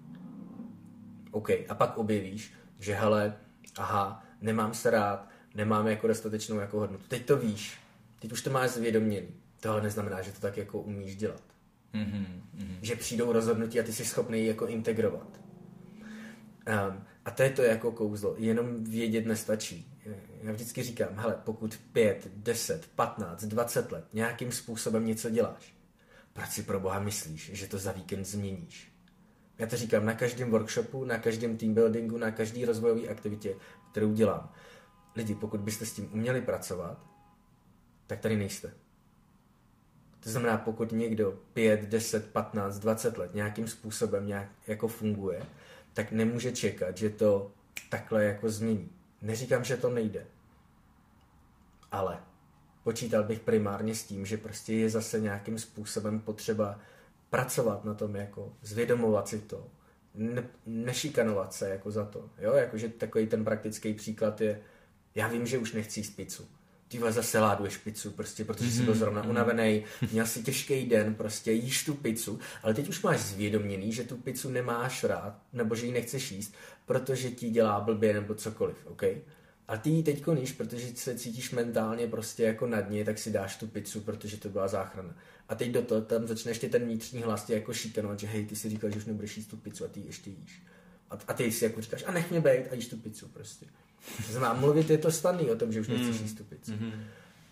OK, a pak objevíš, že hele, aha, nemám se rád, nemám jako dostatečnou jako hodnotu. Teď to víš, teď už to máš zvědoměný. To ale neznamená, že to tak jako umíš dělat. Mm-hmm, mm-hmm. Že přijdou rozhodnutí a ty jsi schopný jako integrovat. Um, a to je to jako kouzlo. Jenom vědět nestačí. Já vždycky říkám, hele, pokud 5, 10, 15, 20 let nějakým způsobem něco děláš, proč si pro boha myslíš, že to za víkend změníš? Já to říkám na každém workshopu, na každém team buildingu, na každé rozvojové aktivitě, kterou dělám. Lidi, pokud byste s tím uměli pracovat, tak tady nejste. To znamená, pokud někdo 5, 10, 15, 20 let nějakým způsobem nějak jako funguje, tak nemůže čekat, že to takhle jako změní. Neříkám, že to nejde. Ale počítal bych primárně s tím, že prostě je zase nějakým způsobem potřeba pracovat na tom, jako zvědomovat si to, ne, nešikanovat se jako za to. Jo, jakože takový ten praktický příklad je, já vím, že už nechci jíst pizzu. Ty zase láduješ pizzu, prostě, protože jsi byl mhm, zrovna mhm. unavený, měl si těžký den, prostě jíš tu pizzu, ale teď už máš zvědoměný, že tu pizzu nemáš rád, nebo že ji nechceš jíst, protože ti dělá blbě nebo cokoliv, OK? A ty ji teď koníš, protože se cítíš mentálně prostě jako na dně, tak si dáš tu pizzu, protože to byla záchrana. A teď do toho tam začneš ty ten vnitřní hlas tě jako šikanovat, že hej, ty si říkal, že už nebudeš jíst tu pizzu a ty ještě jíš. A, a ty si jako říkáš, a nech mě bejt a jíš tu pizzu prostě. Znám, mluvit je to snadný o tom, že už nechceš hmm. jíst tu pizzu. Mm-hmm.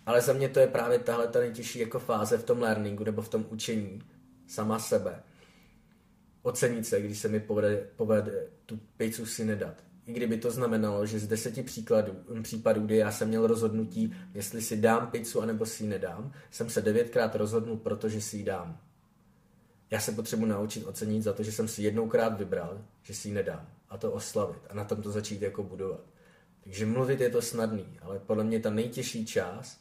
Ale za mě to je právě tahle ta nejtěžší jako fáze v tom learningu nebo v tom učení sama sebe. Ocenit se, když se mi povede, povede tu pizzu si nedat i kdyby to znamenalo, že z deseti příkladů, případů, kdy já jsem měl rozhodnutí, jestli si dám pizzu anebo si ji nedám, jsem se devětkrát rozhodnul, protože si ji dám. Já se potřebuji naučit ocenit za to, že jsem si jednoukrát vybral, že si ji nedám. A to oslavit. A na tom to začít jako budovat. Takže mluvit je to snadný, ale podle mě ta nejtěžší část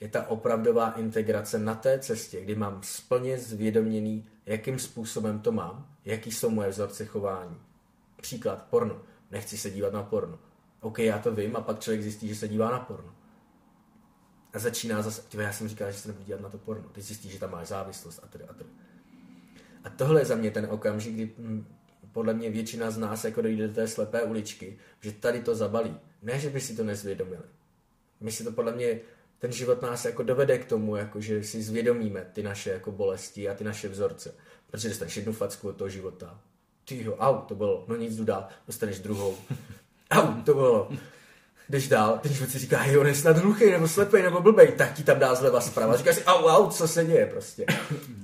je ta opravdová integrace na té cestě, kdy mám splně zvědoměný, jakým způsobem to mám, jaký jsou moje vzorce chování. Příklad, porno nechci se dívat na porno. OK, já to vím a pak člověk zjistí, že se dívá na porno. A začíná zase, tyhle, já jsem říkal, že se nebudu dívat na to porno. Ty zjistíš, že tam máš závislost a tedy a tedy. A tohle je za mě ten okamžik, kdy hm, podle mě většina z nás jako dojde do té slepé uličky, že tady to zabalí. Ne, že by si to nezvědomili. My si to podle mě, ten život nás jako dovede k tomu, jako že si zvědomíme ty naše jako bolesti a ty naše vzorce. Protože dostaneš jednu facku od toho života tyjo, au, to bylo, no nic, jdu dál, dostaneš druhou. Au, to bylo. Jdeš dál, ten život si říká, hej, on je snad hluchý, nebo slepý, nebo blbej, tak ti tam dá zleva zprava. Říkáš si, au, au, co se děje prostě.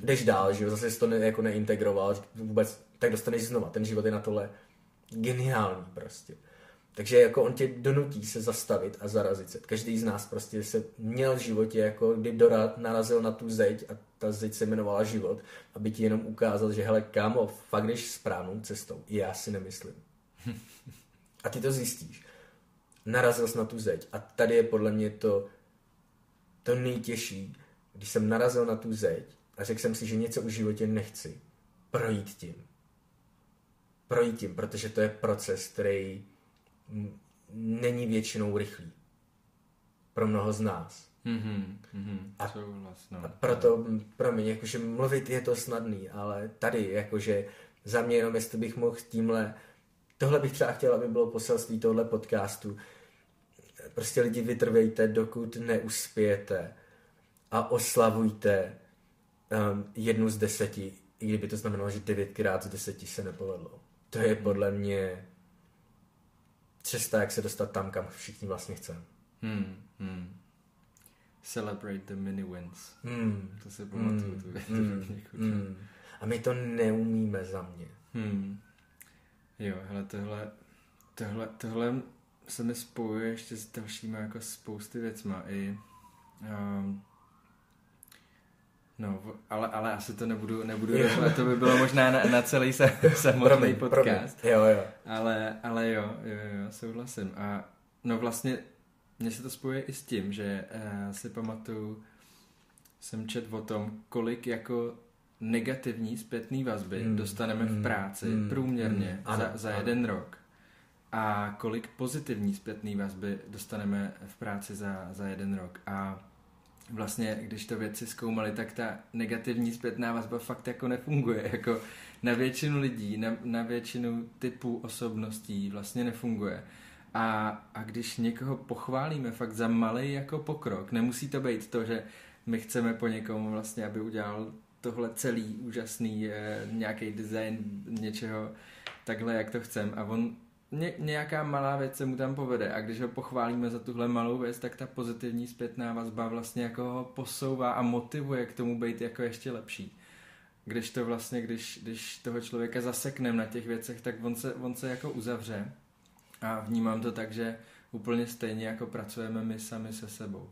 Jdeš dál, že jo, zase jsi to ne, jako neintegroval, vůbec, tak dostaneš znova, ten život je na tohle geniální prostě. Takže jako on tě donutí se zastavit a zarazit se. Každý z nás prostě se měl v životě, jako kdy dora, narazil na tu zeď a ta zeď se jmenovala život, aby ti jenom ukázal, že hele, kámo, fakt jdeš správnou cestou. Já si nemyslím. A ty to zjistíš. Narazil jsi na tu zeď. A tady je podle mě to, to nejtěžší, když jsem narazil na tu zeď a řekl jsem si, že něco v životě nechci. Projít tím. Projít tím, protože to je proces, který není většinou rychlý. Pro mnoho z nás. Mm-hmm, mm-hmm, a, a proto, pro mě, jakože mluvit je to snadný, ale tady, jakože za mě jenom, jestli bych mohl tímhle, tohle bych třeba chtěl, aby bylo poselství tohle podcastu, prostě lidi vytrvejte, dokud neuspějete a oslavujte um, jednu z deseti, i kdyby to znamenalo, že devětkrát z deseti se nepovedlo. To je podle mě cesta, jak se dostat tam, kam všichni vlastně chceme. Hmm, hmm. Celebrate the mini wins. Hmm. To se pamatuju. Hmm. Hmm. hmm. A my to neumíme za mě. Hmm. Jo, hele, tohle, tohle, tohle se mi spojuje ještě s dalšíma jako spousty věcma i um, No, ale, ale asi to nebudu, nebudu rozvat, to by bylo možná na, na celý se, samotný podcast. Promiň. Jo, jo. Ale, ale jo, jo, jo, souhlasím. A no vlastně mně se to spojuje i s tím, že uh, si pamatuju, jsem čet o tom, kolik jako negativní zpětný vazby mm, dostaneme mm, v práci mm, průměrně mm, za, ano, za jeden ano. rok a kolik pozitivní zpětný vazby dostaneme v práci za, za jeden rok. A vlastně, když to věci zkoumali, tak ta negativní zpětná vazba fakt jako nefunguje. Jako na většinu lidí, na, na většinu typů osobností vlastně nefunguje. A, a když někoho pochválíme fakt za malý jako pokrok, nemusí to být to, že my chceme po někomu vlastně, aby udělal tohle celý úžasný eh, nějaký design něčeho takhle, jak to chcem. A on ně, nějaká malá věc se mu tam povede a když ho pochválíme za tuhle malou věc, tak ta pozitivní zpětná vazba vlastně jako ho posouvá a motivuje k tomu být jako ještě lepší. Když to vlastně, když, když toho člověka zasekneme na těch věcech, tak on se, on se jako uzavře a vnímám to tak, že úplně stejně jako pracujeme my sami se sebou.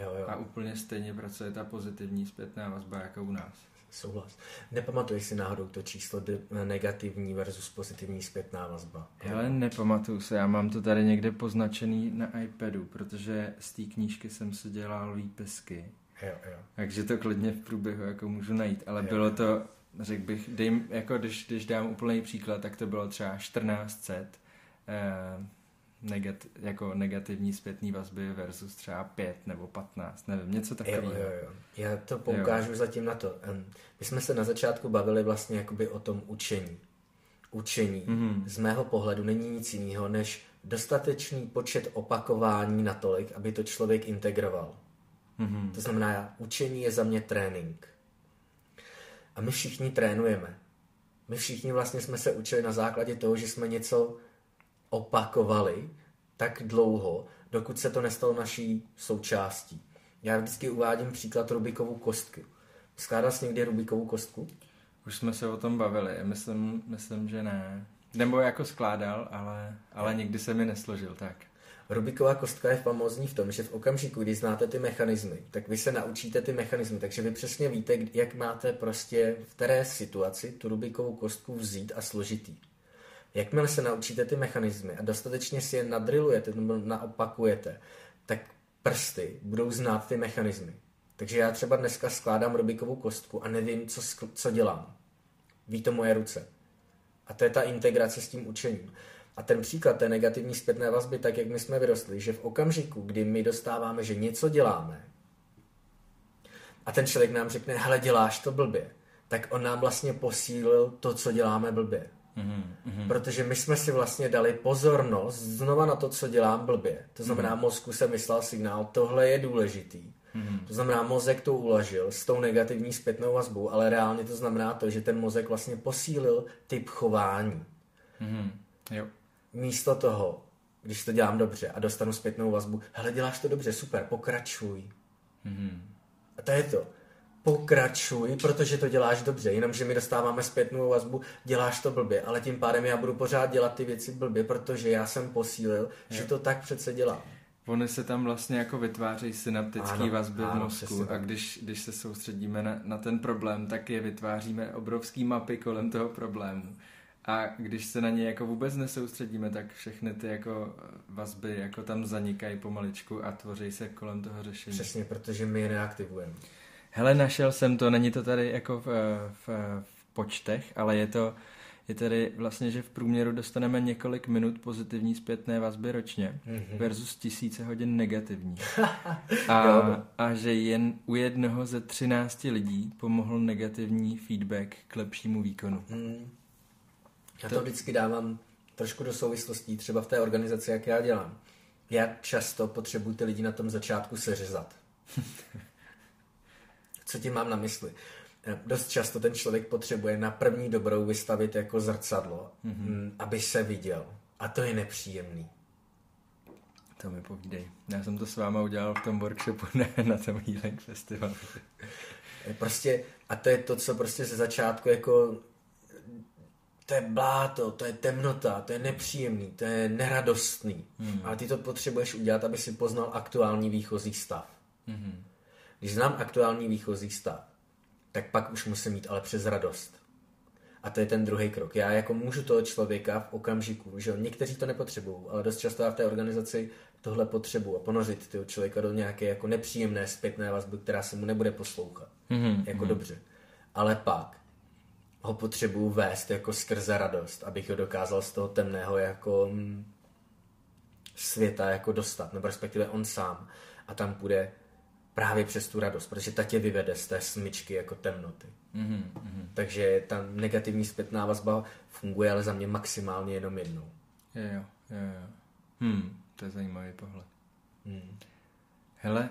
Jo, jo. A úplně stejně pracuje ta pozitivní zpětná vazba jako u nás. Souhlas. Nepamatuješ si náhodou to číslo negativní versus pozitivní zpětná vazba? Ale nepamatuju se, já mám to tady někde poznačený na iPadu, protože z té knížky jsem si dělal výpisky. Jo, jo. Takže to klidně v průběhu jako můžu najít, ale jo, bylo to, řekl bych, dej, jako když, když dám úplný příklad, tak to bylo třeba 1400 eh, negat, jako negativní zpětný vazby versus třeba 5 nebo 15, nevím, něco takového. Jo, jo, jo. Já to poukážu jo. zatím na to. My jsme se na začátku bavili vlastně jakoby o tom učení. Učení mm-hmm. z mého pohledu není nic jiného, než dostatečný počet opakování natolik, aby to člověk integroval. Mm-hmm. To znamená, učení je za mě trénink. A my všichni trénujeme. My všichni vlastně jsme se učili na základě toho, že jsme něco opakovali tak dlouho, dokud se to nestalo naší součástí. Já vždycky uvádím příklad Rubikovou kostky. Skládal jsi někdy Rubikovou kostku? Už jsme se o tom bavili, myslím, myslím že ne. Nebo jako skládal, ale, ale nikdy se mi nesložil tak. Rubiková kostka je famózní v tom, že v okamžiku, kdy znáte ty mechanismy, tak vy se naučíte ty mechanismy, takže vy přesně víte, jak máte prostě v které situaci tu Rubikovou kostku vzít a složitý. Jakmile se naučíte ty mechanismy a dostatečně si je nadrilujete nebo naopakujete, tak prsty budou znát ty mechanismy. Takže já třeba dneska skládám Rubikovou kostku a nevím, co, co dělám. Ví to moje ruce. A to je ta integrace s tím učením. A ten příklad té negativní zpětné vazby, tak jak my jsme vyrostli, že v okamžiku, kdy my dostáváme, že něco děláme, a ten člověk nám řekne, hele, děláš to blbě, tak on nám vlastně posílil to, co děláme blbě. Mm-hmm. Protože my jsme si vlastně dali pozornost znova na to, co dělám blbě. To znamená, mm-hmm. mozku se myslel signál, tohle je důležitý. Mm-hmm. To znamená, mozek to uložil s tou negativní zpětnou vazbou, ale reálně to znamená to, že ten mozek vlastně posílil typ chování. Mm-hmm. Jo. Místo toho, když to dělám dobře a dostanu zpětnou vazbu, hele, děláš to dobře, super, pokračuj. Mm-hmm. A to je to pokračuj, protože to děláš dobře, jenomže my dostáváme zpětnou vazbu, děláš to blbě, ale tím pádem já budu pořád dělat ty věci blbě, protože já jsem posílil, jo. že to tak přece dělá. Ony se tam vlastně jako vytvářejí synaptické vazby v mozku a když, když se soustředíme na, na ten problém, tak je vytváříme obrovský mapy kolem toho problému. A když se na ně jako vůbec nesoustředíme, tak všechny ty jako vazby jako tam zanikají pomaličku a tvoří se kolem toho řešení. Přesně, protože my je neaktivujeme. Hele, našel jsem to, není to tady jako v, v, v počtech, ale je to, je tady vlastně, že v průměru dostaneme několik minut pozitivní zpětné vazby ročně mm-hmm. versus tisíce hodin negativní. A, a že jen u jednoho ze třinácti lidí pomohl negativní feedback k lepšímu výkonu. Mm. Já to, to vždycky dávám trošku do souvislostí, třeba v té organizaci, jak já dělám. Já často potřebuji ty lidi na tom začátku seřezat. Co tím mám na mysli? Eh, dost často ten člověk potřebuje na první dobrou vystavit jako zrcadlo, mm-hmm. aby se viděl. A to je nepříjemný. To mi povídej. Já jsem to s váma udělal v tom workshopu ne, na tom Healing Festival. Prostě, a to je to, co prostě ze začátku jako to je bláto, to je temnota, to je nepříjemný, to je neradostný. Hmm. Ale ty to potřebuješ udělat, aby si poznal aktuální výchozí stav. Hmm. Když znám aktuální výchozí stav, tak pak už musím mít ale přes radost. A to je ten druhý krok. Já jako můžu toho člověka v okamžiku, že někteří to nepotřebují, ale dost často já v té organizaci tohle potřebu a ponořit toho člověka do nějaké jako nepříjemné zpětné vazby, která se mu nebude poslouchat. Mm-hmm. Jako mm-hmm. dobře. Ale pak ho potřebuju vést jako skrze radost, abych ho dokázal z toho temného jako mm, světa jako dostat, nebo respektive on sám. A tam půjde právě přes tu radost, protože ta tě vyvede z té smyčky jako temnoty. Mm-hmm. Takže ta negativní zpětná vazba funguje ale za mě maximálně jenom jednou. Jo, jo, jo. Hmm, to je zajímavý pohled. Hmm. Hele,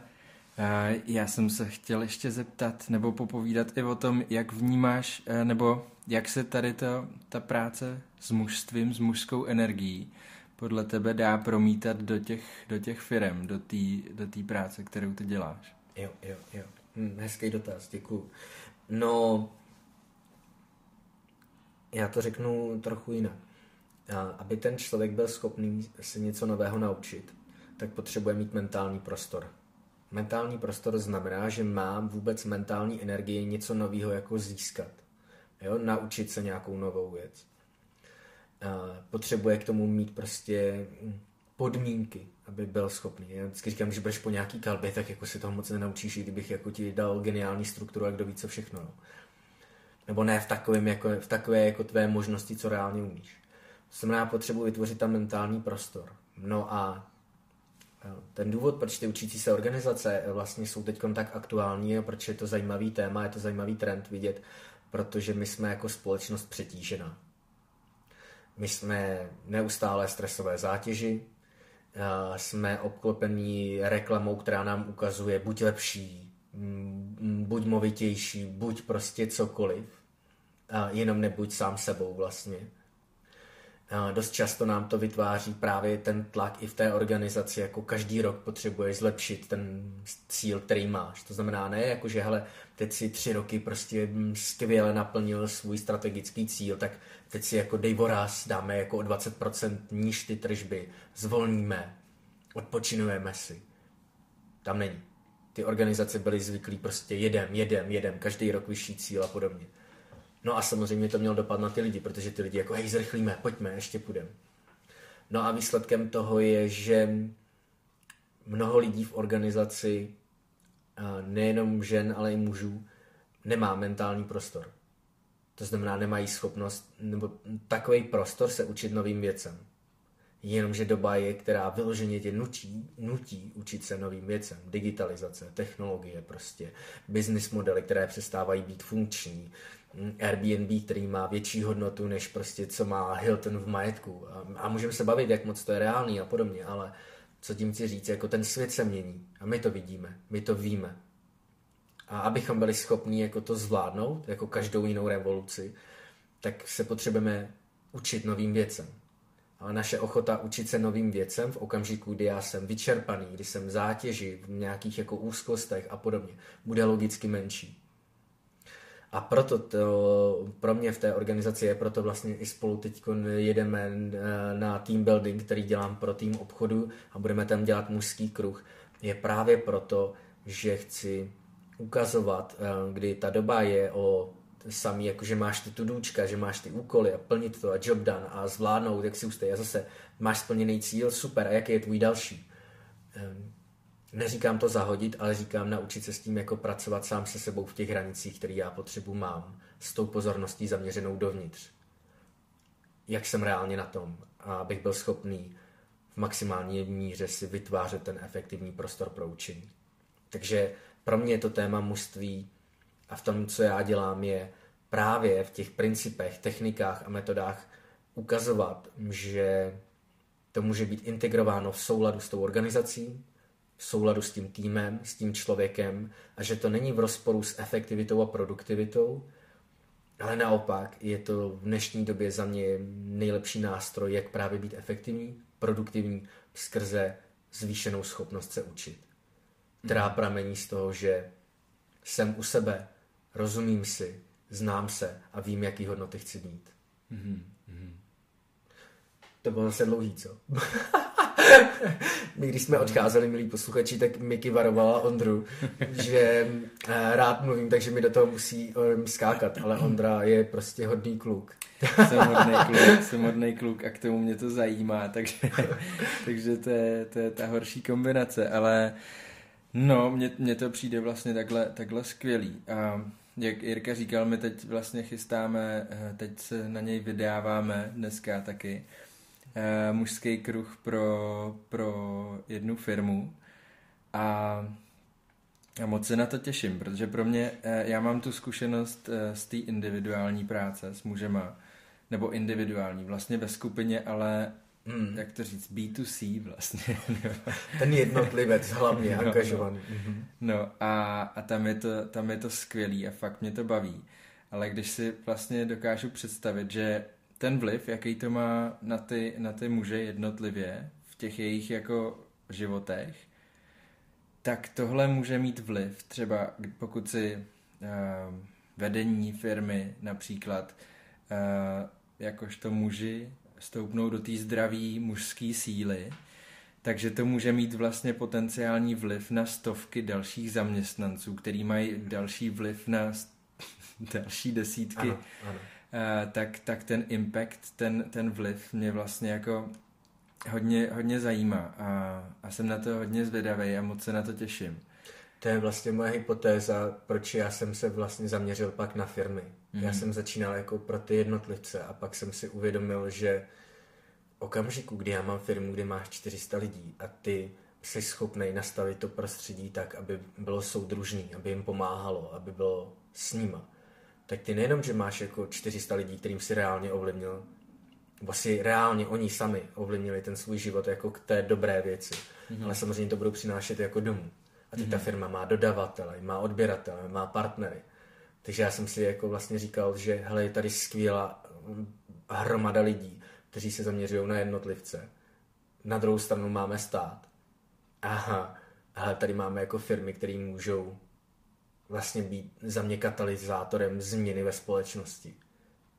já jsem se chtěl ještě zeptat nebo popovídat i o tom, jak vnímáš, eh, nebo jak se tady to, ta práce s mužstvím, s mužskou energií podle tebe dá promítat do těch, do těch firm, do té do tý práce, kterou ty děláš? Jo, jo, jo. Hm, hezký dotaz, děkuju. No, já to řeknu trochu jinak. Aby ten člověk byl schopný se něco nového naučit, tak potřebuje mít mentální prostor. Mentální prostor znamená, že mám vůbec mentální energii něco nového jako získat. Jo? Naučit se nějakou novou věc. Potřebuje k tomu mít prostě podmínky, aby byl schopný. Já vždycky říkám, že budeš po nějaký kalbě, tak jako si toho moc nenaučíš, kdybych jako ti dal geniální strukturu a kdo ví co všechno. No. Nebo ne v, takovém, jako, v takové jako tvé možnosti, co reálně umíš. To znamená, potřebuji vytvořit tam mentální prostor. No a ten důvod, proč ty učící se organizace vlastně jsou teď tak aktuální, proč je to zajímavý téma, je to zajímavý trend vidět, protože my jsme jako společnost přetížena. My jsme neustále stresové zátěži, jsme obklopení reklamou, která nám ukazuje buď lepší, buď movitější, buď prostě cokoliv, jenom nebuď sám sebou vlastně. Dost často nám to vytváří právě ten tlak i v té organizaci, jako každý rok potřebuješ zlepšit ten cíl, který máš. To znamená ne jako, že hele, teď si tři roky prostě skvěle naplnil svůj strategický cíl, tak teď si jako dej voraz, dáme jako o 20% níž ty tržby, zvolníme, odpočinujeme si. Tam není. Ty organizace byly zvyklí prostě jedem, jedem, jedem, každý rok vyšší cíl a podobně. No a samozřejmě to mělo dopad na ty lidi, protože ty lidi jako, hej, zrychlíme, pojďme, ještě půjdeme. No a výsledkem toho je, že mnoho lidí v organizaci, nejenom žen, ale i mužů, nemá mentální prostor. To znamená, nemají schopnost, nebo takový prostor se učit novým věcem. Jenomže doba je, která vyloženě tě nutí, nutí učit se novým věcem. Digitalizace, technologie prostě, business modely, které přestávají být funkční, Airbnb, který má větší hodnotu, než prostě co má Hilton v majetku. A, a můžeme se bavit, jak moc to je reálný a podobně, ale co tím chci říct, jako ten svět se mění a my to vidíme, my to víme. A abychom byli schopni jako to zvládnout, jako každou jinou revoluci, tak se potřebujeme učit novým věcem. Ale naše ochota učit se novým věcem v okamžiku, kdy já jsem vyčerpaný, kdy jsem v zátěži, v nějakých jako úzkostech a podobně, bude logicky menší. A proto to pro mě v té organizaci je, proto vlastně i spolu teď jedeme eh, na team building, který dělám pro tým obchodu a budeme tam dělat mužský kruh. Je právě proto, že chci ukazovat, eh, kdy ta doba je o samý, jako že máš ty tudůčka, že máš ty úkoly a plnit to a job done a zvládnout, jak si ustej a zase máš splněný cíl, super, a jaký je tvůj další? Neříkám to zahodit, ale říkám naučit se s tím jako pracovat sám se sebou v těch hranicích, které já potřebu mám, s tou pozorností zaměřenou dovnitř. Jak jsem reálně na tom, abych byl schopný v maximální míře si vytvářet ten efektivní prostor pro učení. Takže pro mě je to téma mužství a v tom, co já dělám, je právě v těch principech, technikách a metodách ukazovat, že to může být integrováno v souladu s tou organizací, v souladu s tím týmem, s tím člověkem a že to není v rozporu s efektivitou a produktivitou, ale naopak je to v dnešní době za mě nejlepší nástroj, jak právě být efektivní, produktivní skrze zvýšenou schopnost se učit, která mhm. pramení z toho, že jsem u sebe, rozumím si, znám se a vím, jaký hodnoty chci mít. Mm-hmm. To bylo zase dlouhý, co? My, když jsme odcházeli, milí posluchači, tak Miky varovala Ondru, že eh, rád mluvím, takže mi do toho musí um, skákat, ale Ondra je prostě hodný kluk. jsem hodný kluk, jsem hodný kluk a k tomu mě to zajímá, takže, takže to, je, to je ta horší kombinace, ale no, mně, mně to přijde vlastně takhle, takhle skvělý. A jak Jirka říkal, my teď vlastně chystáme, eh, teď se na něj vydáváme dneska taky, eh, mužský kruh pro, pro jednu firmu a a moc se na to těším, protože pro mě, eh, já mám tu zkušenost z té individuální práce s mužema, nebo individuální, vlastně ve skupině, ale hmm. jak to říct, B2C vlastně. Ten jednotlivec hlavně no, angažovaný. No, no a, a tam, je to, tam je to skvělý a fakt mě to baví. Ale když si vlastně dokážu představit, že ten vliv, jaký to má na ty, na ty muže jednotlivě v těch jejich jako životech, tak tohle může mít vliv. Třeba pokud si uh, vedení firmy například uh, jakožto muži stoupnou do té zdraví mužské síly, takže to může mít vlastně potenciální vliv na stovky dalších zaměstnanců, který mají další vliv na další desítky. Ano, ano. Uh, tak, tak ten impact, ten, ten vliv mě vlastně jako hodně, hodně zajímá a, a jsem na to hodně zvědavý a moc se na to těším. To je vlastně moje hypotéza, proč já jsem se vlastně zaměřil pak na firmy. Mm-hmm. Já mhm. jsem začínal jako pro ty jednotlivce a pak jsem si uvědomil, že v okamžiku, kdy já mám firmu, kde máš 400 lidí a ty jsi schopný nastavit to prostředí tak, aby bylo soudružný, aby jim pomáhalo, aby bylo s nima, tak ty nejenom, že máš jako 400 lidí, kterým si reálně ovlivnil, nebo si reálně oni sami ovlivnili ten svůj život jako k té dobré věci, mm-hmm. ale samozřejmě to budou přinášet jako domů. A teď mm-hmm. ta firma má dodavatele, má odběratele, má partnery. Takže já jsem si jako vlastně říkal, že hele, je tady skvělá hromada lidí, kteří se zaměřují na jednotlivce. Na druhou stranu máme stát. Aha, ale tady máme jako firmy, které můžou vlastně být za mě katalyzátorem změny ve společnosti.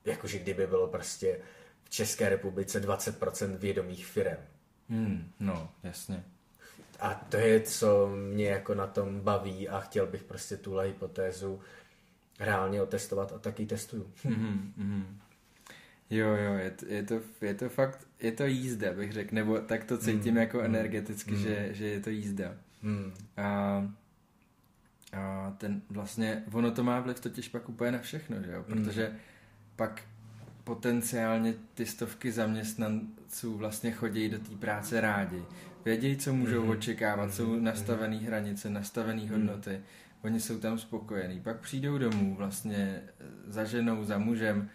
Jakože kdyby bylo prostě v České republice 20% vědomých firm. Hmm, no, jasně. A to je, co mě jako na tom baví a chtěl bych prostě tuhle hypotézu reálně otestovat a taky testuju. Mm-hmm, mm-hmm. Jo, jo, je to, je, to, je to fakt, je to jízda, bych řekl, nebo tak to cítím mm, jako mm, energeticky, mm. Že, že je to jízda. Mm. A, a ten vlastně, ono to má vliv totiž pak úplně na všechno, že jo, mm. protože mm. pak potenciálně ty stovky zaměstnanců vlastně chodí do té práce rádi. Vědějí, co můžou mm. očekávat, mm. jsou nastavené hranice, nastavené mm. hodnoty, oni jsou tam spokojení. Pak přijdou domů vlastně za ženou, za mužem,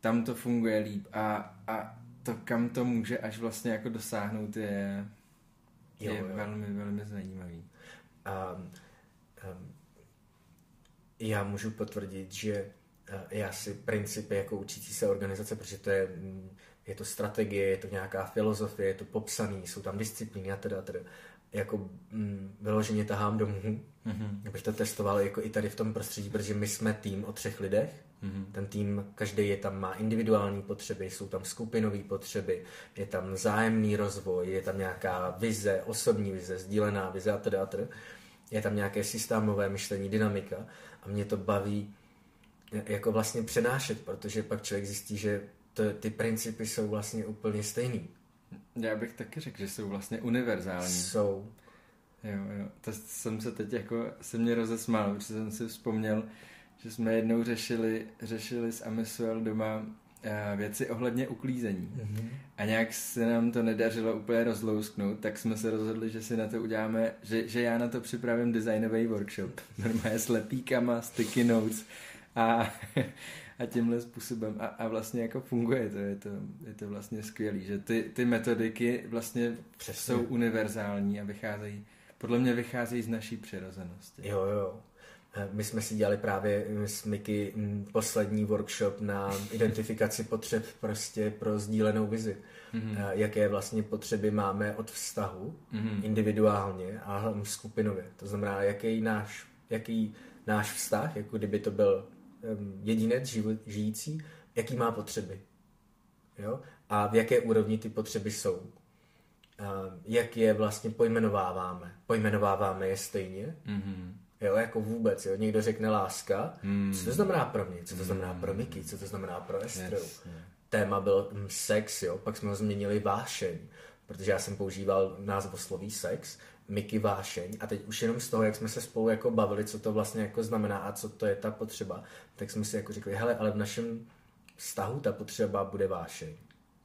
tam to funguje líp a, a to, kam to může až vlastně jako dosáhnout, je, je jo, jo. velmi, velmi zajímavý. Um, já můžu potvrdit, že uh, já si principy jako učící se organizace, protože to je, mm, je to strategie, je to nějaká filozofie, je to popsaný, jsou tam disciplíny a teda, teda jako mm, vyloženě tahám domů, mm-hmm. abych to testoval jako i tady v tom prostředí, protože my jsme tým o třech lidech, Mm-hmm. Ten tým, každý je tam má individuální potřeby, jsou tam skupinové potřeby, je tam zájemný rozvoj, je tam nějaká vize, osobní vize, sdílená vize a teda, a teda. Je tam nějaké systémové myšlení, dynamika a mě to baví jako vlastně přenášet, protože pak člověk zjistí, že to, ty principy jsou vlastně úplně stejný. Já bych taky řekl, že jsou vlastně univerzální. Jsou. Jo, jo. To jsem se teď jako, se mě rozesmál, protože jsem si vzpomněl, že jsme jednou řešili, řešili s Amisuel doma věci ohledně uklízení. Mm-hmm. A nějak se nám to nedařilo úplně rozlousknout, tak jsme se rozhodli, že si na to uděláme, že, že já na to připravím designový workshop. Normálně s lepíkama, sticky notes a, a tímhle způsobem. A, a vlastně jako funguje to, je to, je to vlastně skvělý, že ty, ty metodiky vlastně Přesně. jsou univerzální a vycházejí, podle mě vycházejí z naší přirozenosti. Jo, jo. Eh, my jsme si dělali právě eh, s Miky mm, poslední workshop na identifikaci potřeb prostě pro sdílenou vizi. Mm-hmm. Jaké vlastně potřeby máme od vztahu mm-hmm. individuálně a skupinově. To znamená, jaký náš, jaký náš vztah, jako kdyby to byl jedinec žijící, jaký má potřeby. Jo? A v jaké úrovni ty potřeby jsou. Jak je vlastně pojmenováváme. Pojmenováváme je stejně. Mm-hmm. Jo, jako vůbec, jo. Někdo řekne láska. Mm. Co to znamená pro mě? Co to znamená pro Miky? Co to znamená pro Estru? Yes. Téma byl hm, sex, jo. Pak jsme ho změnili vášeň protože já jsem používal názvosloví sex, Miky vášeň a teď už jenom z toho, jak jsme se spolu jako bavili, co to vlastně jako znamená a co to je ta potřeba, tak jsme si jako řekli, hele, ale v našem vztahu ta potřeba bude vášeň.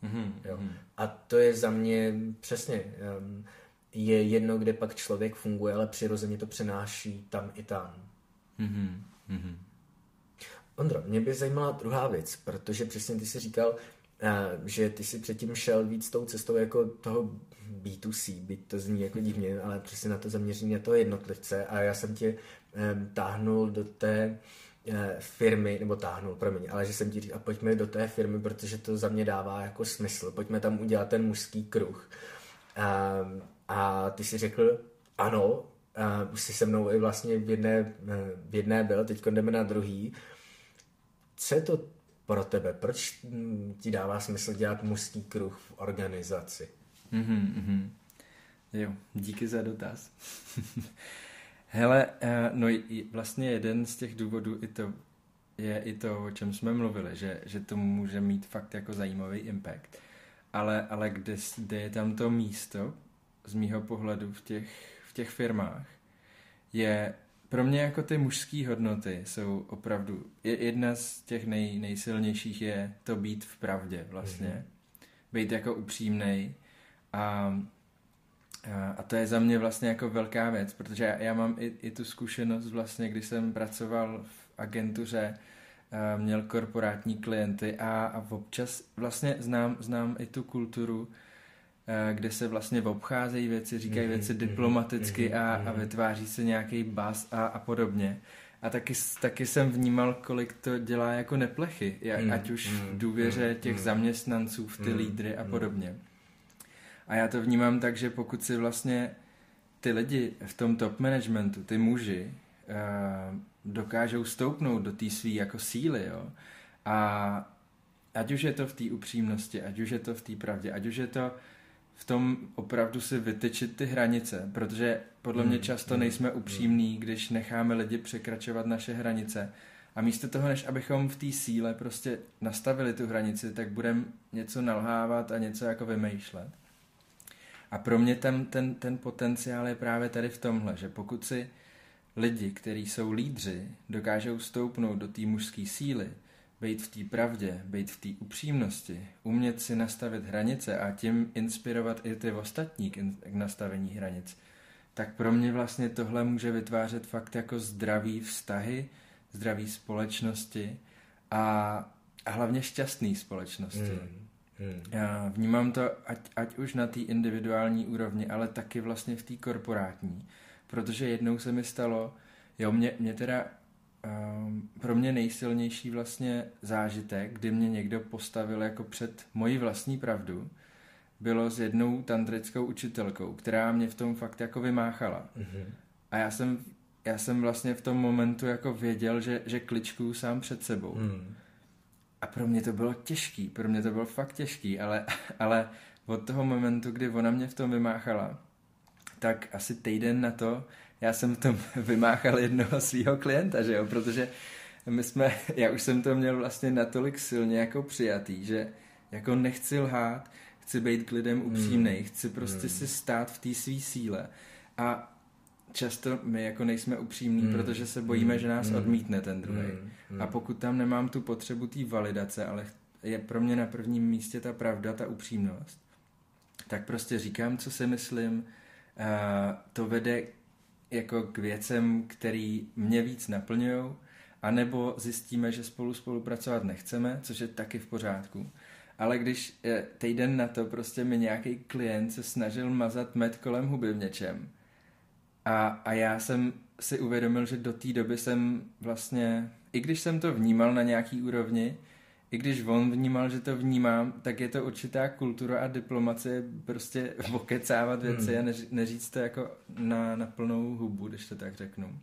Mm-hmm. Jo? Mhm. A to je za mě přesně, um, je jedno, kde pak člověk funguje, ale přirozeně to přenáší tam i tam. Mm-hmm. Ondro, mě by zajímala druhá věc, protože přesně ty jsi říkal, že ty si předtím šel víc tou cestou jako toho B2C, byť to zní jako divně, ale přesně na to zaměření na toho jednotlivce a já jsem tě um, táhnul do té uh, firmy, nebo táhnul, promiň, ale že jsem ti říkal, pojďme do té firmy, protože to za mě dává jako smysl, pojďme tam udělat ten mužský kruh. Um, a ty si řekl, ano, už jsi se mnou i vlastně v jedné, v jedné byl, teď jdeme na druhý. Co je to pro tebe? Proč mm, ti dává smysl dělat mužský kruh v organizaci? Mm-hmm, Jo, díky za dotaz. Hele, eh, no vlastně jeden z těch důvodů i to, je i to, o čem jsme mluvili, že, že to může mít fakt jako zajímavý impact. Ale, ale kde, kde je tam to místo, z mýho pohledu v těch, v těch firmách, je pro mě jako ty mužské hodnoty jsou opravdu, jedna z těch nej, nejsilnějších je to být v pravdě vlastně. Mm-hmm. Být jako upřímnej a, a, a to je za mě vlastně jako velká věc, protože já, já mám i, i tu zkušenost vlastně, když jsem pracoval v agentuře, měl korporátní klienty a, a občas vlastně znám, znám i tu kulturu, kde se vlastně obcházejí věci, říkají mm-hmm, věci diplomaticky mm-hmm, a, a mhm. vytváří se nějaký bas a, a podobně. A taky, taky jsem vnímal, kolik to dělá jako neplechy, jak, ať už v mhm, důvěře těch zaměstnanců, v ty lídry a podobně. A já to vnímám tak, že pokud si vlastně ty lidi v tom top managementu, ty muži, uh, dokážou stoupnout do té své jako síly, jo, a ať už je to v té upřímnosti, ať už je to v té pravdě, ať už je to v tom opravdu si vytyčit ty hranice, protože podle mě hmm, často hmm, nejsme hmm. upřímní, když necháme lidi překračovat naše hranice. A místo toho, než abychom v té síle prostě nastavili tu hranici, tak budeme něco nalhávat a něco jako vymýšlet. A pro mě ten, ten, ten potenciál je právě tady v tomhle, že pokud si lidi, kteří jsou lídři, dokážou stoupnout do té mužské síly, být v té pravdě, být v té upřímnosti, umět si nastavit hranice a tím inspirovat i ty ostatní k, nastavení hranic, tak pro mě vlastně tohle může vytvářet fakt jako zdravý vztahy, zdravý společnosti a, a hlavně šťastný společnosti. Hmm. Hmm. Já vnímám to ať, ať už na té individuální úrovni, ale taky vlastně v té korporátní. Protože jednou se mi stalo, jo, mě, mě teda um, pro mě nejsilnější vlastně zážitek, kdy mě někdo postavil jako před moji vlastní pravdu, bylo s jednou tantrickou učitelkou, která mě v tom fakt jako vymáchala. Mm-hmm. A já jsem, já jsem vlastně v tom momentu jako věděl, že, že kličkuju sám před sebou. Mm. A pro mě to bylo těžký, pro mě to bylo fakt těžký, ale, ale od toho momentu, kdy ona mě v tom vymáchala, tak asi týden na to já jsem v tom vymáchal jednoho svého klienta, že jo, protože my jsme, já už jsem to měl vlastně natolik silně jako přijatý, že jako nechci lhát, chci být k lidem upřímnej, hmm. chci prostě hmm. si stát v té své síle a často my jako nejsme upřímní, hmm. protože se bojíme, že nás hmm. odmítne ten druhý. Hmm. A pokud tam nemám tu potřebu té validace, ale je pro mě na prvním místě ta pravda, ta upřímnost, tak prostě říkám, co si myslím, a to vede jako k věcem, který mě víc naplňují, anebo zjistíme, že spolu spolupracovat nechceme, což je taky v pořádku. Ale když eh, týden na to prostě mi nějaký klient se snažil mazat med kolem huby v něčem a, a já jsem si uvědomil, že do té doby jsem vlastně, i když jsem to vnímal na nějaký úrovni, i když on vnímal, že to vnímám, tak je to určitá kultura a diplomacie prostě okecávat věci hmm. a neříct to jako na, na plnou hubu, když to tak řeknu.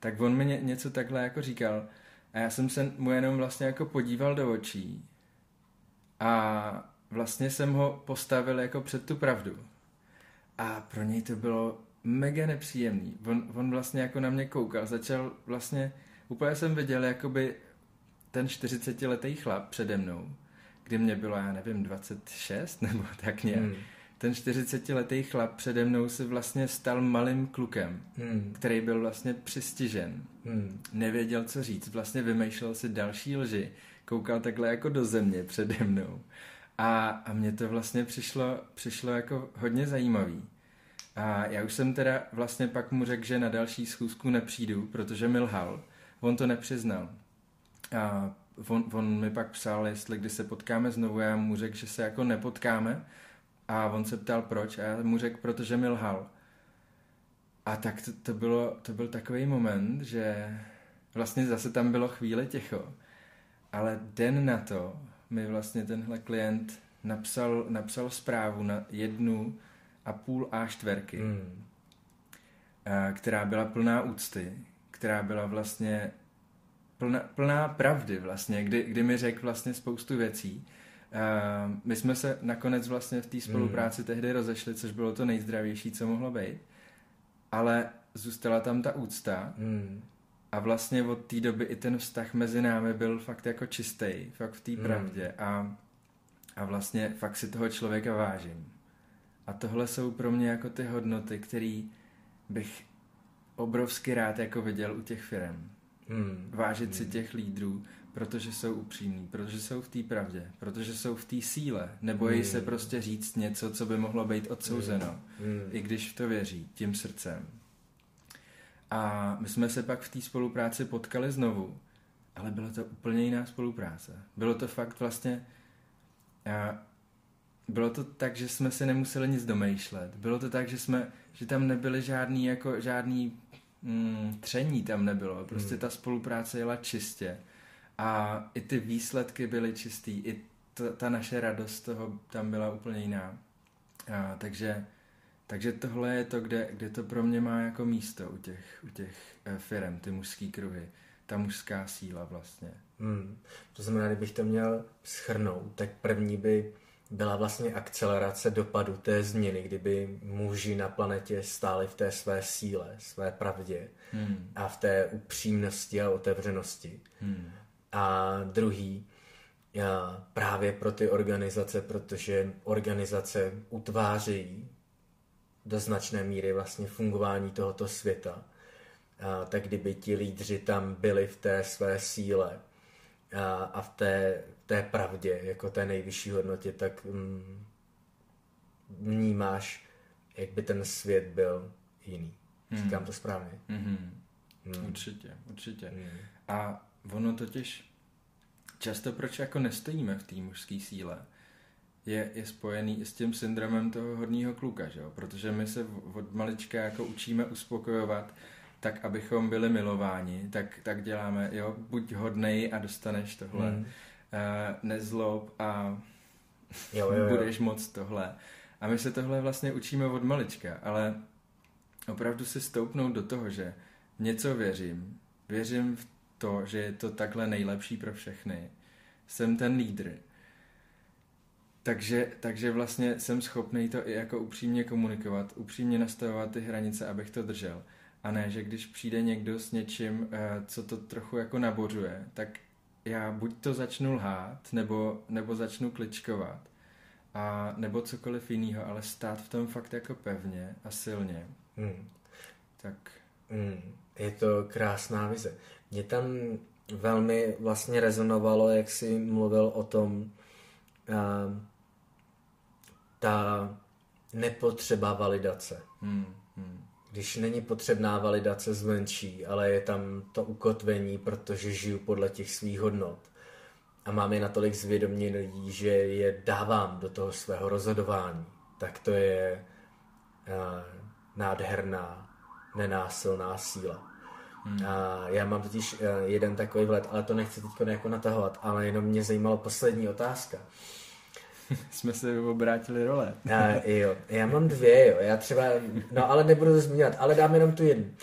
Tak on mi ně, něco takhle jako říkal A já jsem se mu jenom vlastně jako podíval do očí a vlastně jsem ho postavil jako před tu pravdu. A pro něj to bylo mega nepříjemný. On, on vlastně jako na mě koukal, začal vlastně, úplně jsem viděl jakoby ten 40-letý chlap přede mnou, kdy mě bylo, já nevím, 26 nebo tak nějak, hmm. ten 40-letý chlap přede mnou se vlastně stal malým klukem, hmm. který byl vlastně přistižen. Hmm. Nevěděl, co říct, vlastně vymýšlel si další lži, koukal takhle jako do země přede mnou. A, a mně to vlastně přišlo, přišlo jako hodně zajímavý. A já už jsem teda vlastně pak mu řekl, že na další schůzku nepřijdu, protože mi lhal. On to nepřiznal. A on, on mi pak psal, jestli když se potkáme znovu, já mu řekl, že se jako nepotkáme. A on se ptal proč a já mu řekl, protože mi lhal. A tak to, to, bylo, to byl takový moment, že vlastně zase tam bylo chvíli ticho. Ale den na to mi vlastně tenhle klient napsal, napsal zprávu na jednu a půl A čtverky, mm. která byla plná úcty, která byla vlastně plná, plná pravdy vlastně, kdy, kdy mi řekl vlastně spoustu věcí. Uh, my jsme se nakonec vlastně v té spolupráci mm. tehdy rozešli, což bylo to nejzdravější, co mohlo být. Ale zůstala tam ta úcta mm. a vlastně od té doby i ten vztah mezi námi byl fakt jako čistý, fakt v té mm. pravdě a, a vlastně fakt si toho člověka vážím. A tohle jsou pro mě jako ty hodnoty, které bych obrovsky rád jako viděl u těch firm. Hmm. Vážit hmm. si těch lídrů, protože jsou upřímní, protože jsou v té pravdě, protože jsou v té síle, nebojí hmm. se prostě říct něco, co by mohlo být odsouzeno, hmm. i když v to věří, tím srdcem. A my jsme se pak v té spolupráci potkali znovu, ale bylo to úplně jiná spolupráce. Bylo to fakt vlastně, bylo to tak, že jsme si nemuseli nic domýšlet. Bylo to tak, že jsme, že tam nebyly žádný, jako, žádný mm, tření tam nebylo. Prostě hmm. ta spolupráce jela čistě. A i ty výsledky byly čistý. I to, ta naše radost toho tam byla úplně jiná. A, takže, takže tohle je to, kde, kde to pro mě má jako místo u těch, u těch eh, firm, ty mužský kruhy. Ta mužská síla vlastně. Hmm. To znamená, kdybych to měl schrnout, tak první by byla vlastně akcelerace dopadu té změny, kdyby muži na planetě stáli v té své síle, své pravdě hmm. a v té upřímnosti a otevřenosti. Hmm. A druhý, a právě pro ty organizace, protože organizace utvářejí do značné míry vlastně fungování tohoto světa, a tak kdyby ti lídři tam byli v té své síle a, a v té té pravdě, jako té nejvyšší hodnotě, tak mm, vnímáš, jak by ten svět byl jiný. Hmm. Říkám to správně. Mm-hmm. Hmm. Určitě, určitě. Hmm. A ono totiž často proč jako nestojíme v té mužské síle, je, je spojený i s tím syndromem toho hodního kluka, že jo? protože my se od malička jako učíme uspokojovat tak, abychom byli milováni, tak, tak děláme, jo, buď hodnej a dostaneš tohle. Hmm nezlob a jo, jo, jo. budeš moc tohle. A my se tohle vlastně učíme od malička, ale opravdu si stoupnout do toho, že něco věřím, věřím v to, že je to takhle nejlepší pro všechny, jsem ten lídr, takže, takže vlastně jsem schopný to i jako upřímně komunikovat, upřímně nastavovat ty hranice, abych to držel. A ne, že když přijde někdo s něčím, eh, co to trochu jako nabořuje, tak já buď to začnu lhát, nebo, nebo začnu kličkovat, a nebo cokoliv jiného, ale stát v tom fakt jako pevně a silně. Hmm. Tak. Hmm. Je to krásná vize. Mě tam velmi vlastně rezonovalo, jak jsi mluvil o tom, uh, ta nepotřeba validace. Hmm. Hmm když není potřebná validace zvenčí, ale je tam to ukotvení, protože žiju podle těch svých hodnot a mám je natolik zvědomění, že je dávám do toho svého rozhodování, tak to je uh, nádherná, nenásilná síla. Hmm. A já mám totiž uh, jeden takový vlet, ale to nechci teď jako natahovat, ale jenom mě zajímalo poslední otázka. jsme se obrátili role. A, jo, já mám dvě, jo. Já třeba, no ale nebudu to zmínit, ale dám jenom tu jednu.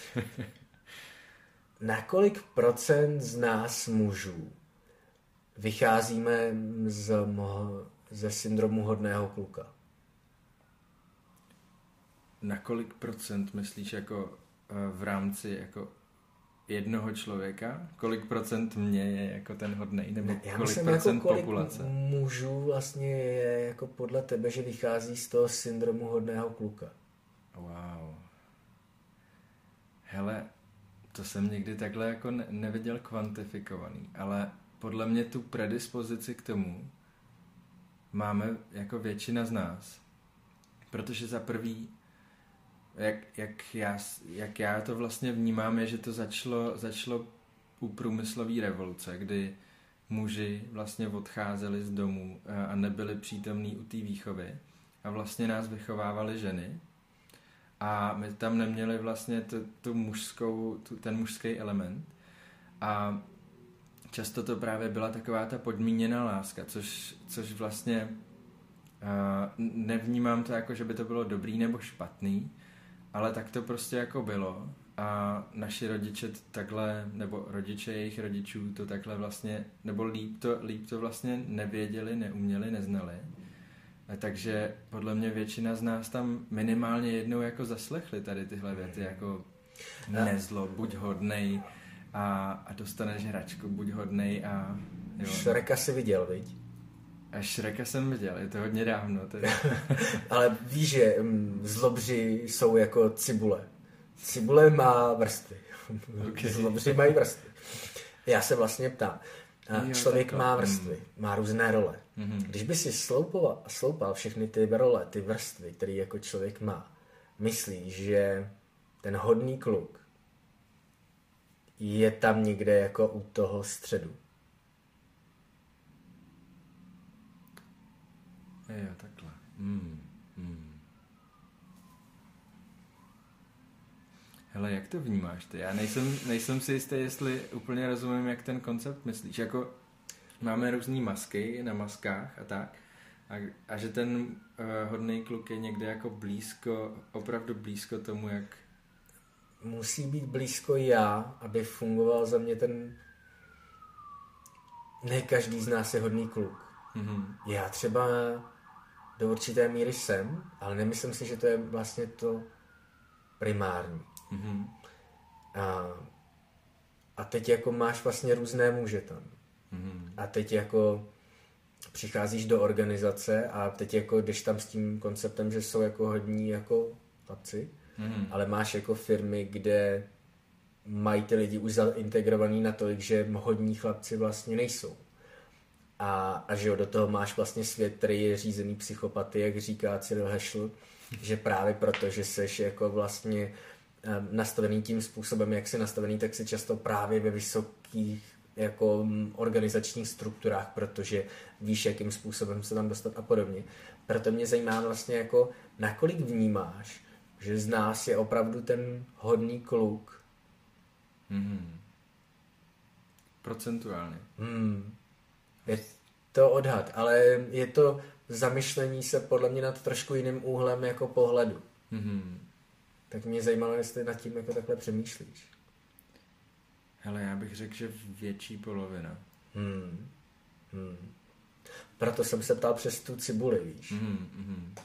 na kolik procent z nás mužů vycházíme z, ze syndromu hodného kluka? Na kolik procent myslíš jako eh, v rámci jako jednoho člověka? Kolik procent mě je jako ten hodnej? Nebo ne, já kolik myslím, procent jako kolik populace? mužů vlastně je jako podle tebe, že vychází z toho syndromu hodného kluka? Wow. Hele, to jsem někdy takhle jako ne- neviděl kvantifikovaný, ale podle mě tu predispozici k tomu máme jako většina z nás. Protože za prvý, jak, jak, já, jak já to vlastně vnímám, je, že to začalo, začalo u průmyslové revoluce, kdy muži vlastně odcházeli z domů a- a nebyli přítomní u té výchovy. A vlastně nás vychovávaly ženy. A my tam neměli vlastně tu, tu mužskou, tu, ten mužský element. A často to právě byla taková ta podmíněná láska, což, což vlastně uh, nevnímám to jako, že by to bylo dobrý nebo špatný, ale tak to prostě jako bylo a naši rodiče takhle, nebo rodiče jejich rodičů to takhle vlastně, nebo líp to, líp to vlastně nevěděli, neuměli, neznali. A takže podle mě většina z nás tam minimálně jednou jako zaslechli tady tyhle věty, jako nezlo, buď hodnej a, a dostaneš hračku, buď hodnej a jo. Šreka si viděl, viď? A Šreka jsem viděl, je to hodně dávno. Teda. Ale víš, že mm, zlobři jsou jako cibule. Cibule má vrstvy. Okay. Zlobři mají vrstvy. Já se vlastně ptám. A Jo, Člověk takhle. má vrstvy, má různé role. Mhm. Když by si sloupoval, sloupal všechny ty role, ty vrstvy, které jako člověk má, myslíš, že ten hodný kluk je tam někde jako u toho středu? Jo, takhle. Hmm. Hmm. Hele, jak to vnímáš ty? Já nejsem, nejsem si jistý, jestli úplně rozumím, jak ten koncept myslíš. Jako máme různé masky na maskách a tak. A, a že ten uh, hodný kluk je někde jako blízko, opravdu blízko tomu, jak... musí být blízko já, aby fungoval za mě ten... Ne každý z nás je hodný kluk. Mhm. Já třeba do určité míry jsem, ale nemyslím si, že to je vlastně to primární. Mhm. A, a teď jako máš vlastně různé muže tam. Mhm. A teď jako přicházíš do organizace a teď jako jdeš tam s tím konceptem, že jsou jako hodní jako chlapci, Mhm. ale máš jako firmy, kde mají ty lidi už zaintegrovaný natolik, že hodní chlapci vlastně nejsou. A, a že jo, do toho máš vlastně svět, který je řízený psychopaty, jak říká Cyril Hešl, že právě proto, že seš jako vlastně nastavený tím způsobem, jak jsi nastavený, tak si často právě ve vysokých jako organizačních strukturách, protože víš, jakým způsobem se tam dostat a podobně. Proto mě zajímá vlastně jako, nakolik vnímáš, že z nás je opravdu ten hodný kluk. Mhm. Procentuálně. Hmm. Je to odhad, ale je to zamyšlení se podle mě nad trošku jiným úhlem jako pohledu. Mhm. Tak mě zajímalo, jestli nad tím jako takhle přemýšlíš. Hele, já bych řekl, že větší polovina. Hmm. Hmm. Proto jsem se ptal přes tu cibuli, víš. Mhm. Mhm.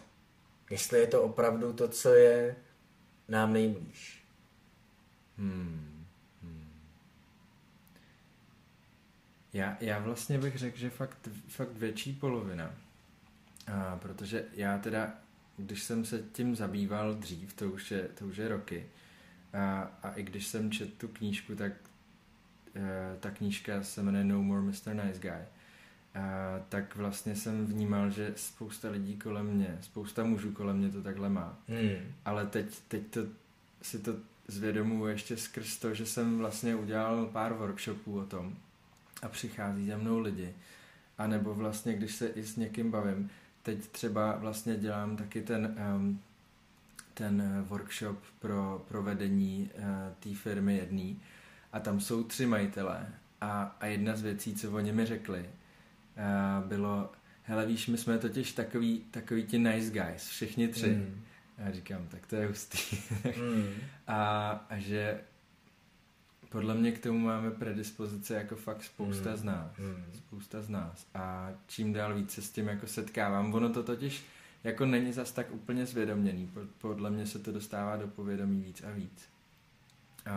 Jestli je to opravdu to, co je nám nejblíž. Hmm. Já, já vlastně bych řekl, že fakt, fakt větší polovina. A protože já teda, když jsem se tím zabýval dřív, to už je, to už je roky, a, a i když jsem četl tu knížku, tak eh, ta knížka se jmenuje No More Mr. Nice Guy, a, tak vlastně jsem vnímal, že spousta lidí kolem mě, spousta mužů kolem mě to takhle má. Hmm. Ale teď, teď to, si to zvědomuji ještě skrz to, že jsem vlastně udělal pár workshopů o tom a přichází za mnou lidi. A nebo vlastně, když se i s někým bavím, teď třeba vlastně dělám taky ten, um, ten eh, workshop pro provedení uh, té firmy jedný a tam jsou tři majitelé a, a jedna z věcí, co oni mi řekli, uh, bylo, hele víš, my jsme totiž takový, takový ti nice guys, všichni tři. Hmm. Já říkám, tak to je hustý. Hmm. a, a že podle mě k tomu máme predispozice jako fakt spousta Mm. z nás. Mm. Spousta z nás. A čím dál víc se s tím jako setkávám. Ono to totiž jako není zas tak úplně zvědoměný. Po- Podle mě se to dostává do povědomí víc a víc. A,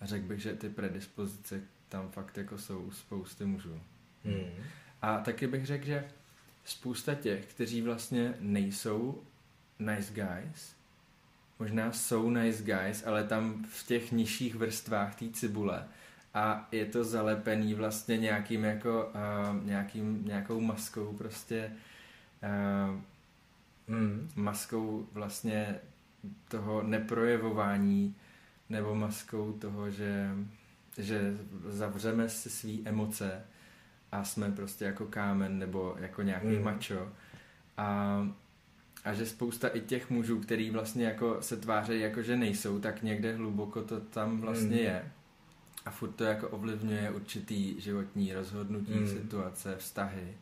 a řekl bych, že ty predispozice tam fakt jako jsou u spousty mužů. Mm. A taky bych řekl, že spousta těch, kteří vlastně nejsou nice guys, možná jsou nice guys, ale tam v těch nižších vrstvách té cibule a je to zalepený vlastně nějakým jako uh, nějakým, nějakou maskou prostě uh, Mm. maskou vlastně toho neprojevování nebo maskou toho, že, že zavřeme si svý emoce a jsme prostě jako kámen nebo jako nějaký Mm. mm. mačo a, a že spousta i těch mužů, který vlastně jako se tváří jako, že nejsou, tak někde hluboko to tam vlastně Mm. je a furt to jako ovlivňuje určitý životní rozhodnutí, Mm. situace, vztahy.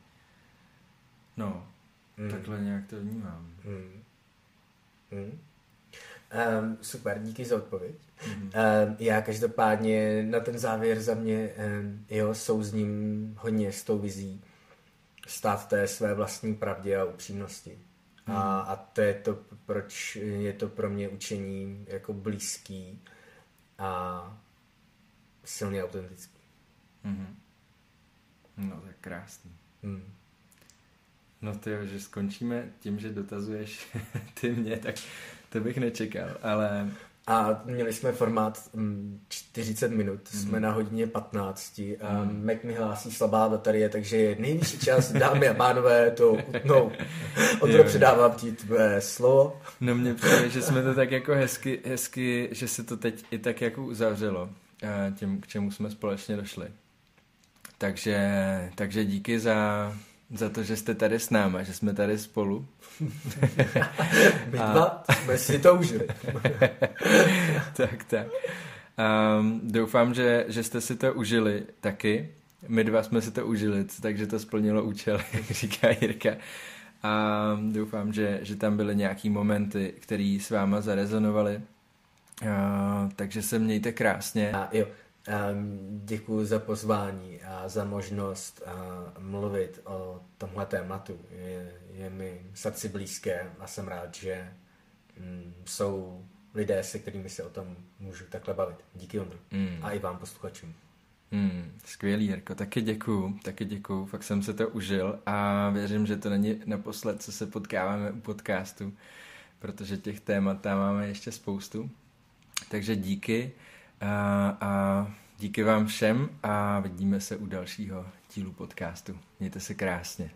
No, Mm. Takhle nějak to vnímám. Mm. Mm. Um, super, díky za odpověď. Mhm. Um, já každopádně na ten závěr za mě um, jo, souzním hodně s tou vizí stát té své vlastní pravdě a upřímnosti. A, a to je to, proč je to pro mě učení jako blízký a silně autentický. Mhm. No, tak krásný. Mm. No ty jo, že skončíme tím, že dotazuješ ty mě, tak to bych nečekal, ale A měli jsme formát mm, 40 minut, Mhm. jsme na hodině 15 a Mhm. Mac mi hlásí slabá baterie, takže je nejvyšší čas, dámy a pánové, to utnout. Ondro, Jo. předávám ti tvé slovo. no mně přijde, že jsme to tak jako hezky, hezky, že se to teď i tak jako uzavřelo eh, tím, k čemu jsme společně došli. Takže, takže díky za, za to, že jste tady s náma, že jsme tady spolu. My A- dva jsme si to užili. tak, tak. Um, doufám, že, že jste si to užili taky. My dva jsme si to užili, takže to splnilo účel, jak říká Jirka. A doufám, že, že tam byly nějaký momenty, které s váma zarezonovaly. Uh, takže se mějte krásně. A jo, um, děkuji za pozvání a za možnost uh, mluvit o tomhle tématu. Je, je mi srdci blízké a jsem rád, že mm, jsou lidé, se kterými se o tom můžu takhle bavit. Díky Ondro. Mm. A i vám posluchačům. Mm, skvělý, Jirko, taky děkuju, taky děkuju, fakt jsem se to užil a věřím, že to není naposled, co se potkáváme u podcastu, protože těch témat tam máme ještě spoustu. Takže díky a, a díky vám všem a vidíme se u dalšího dílu podcastu. Mějte se krásně.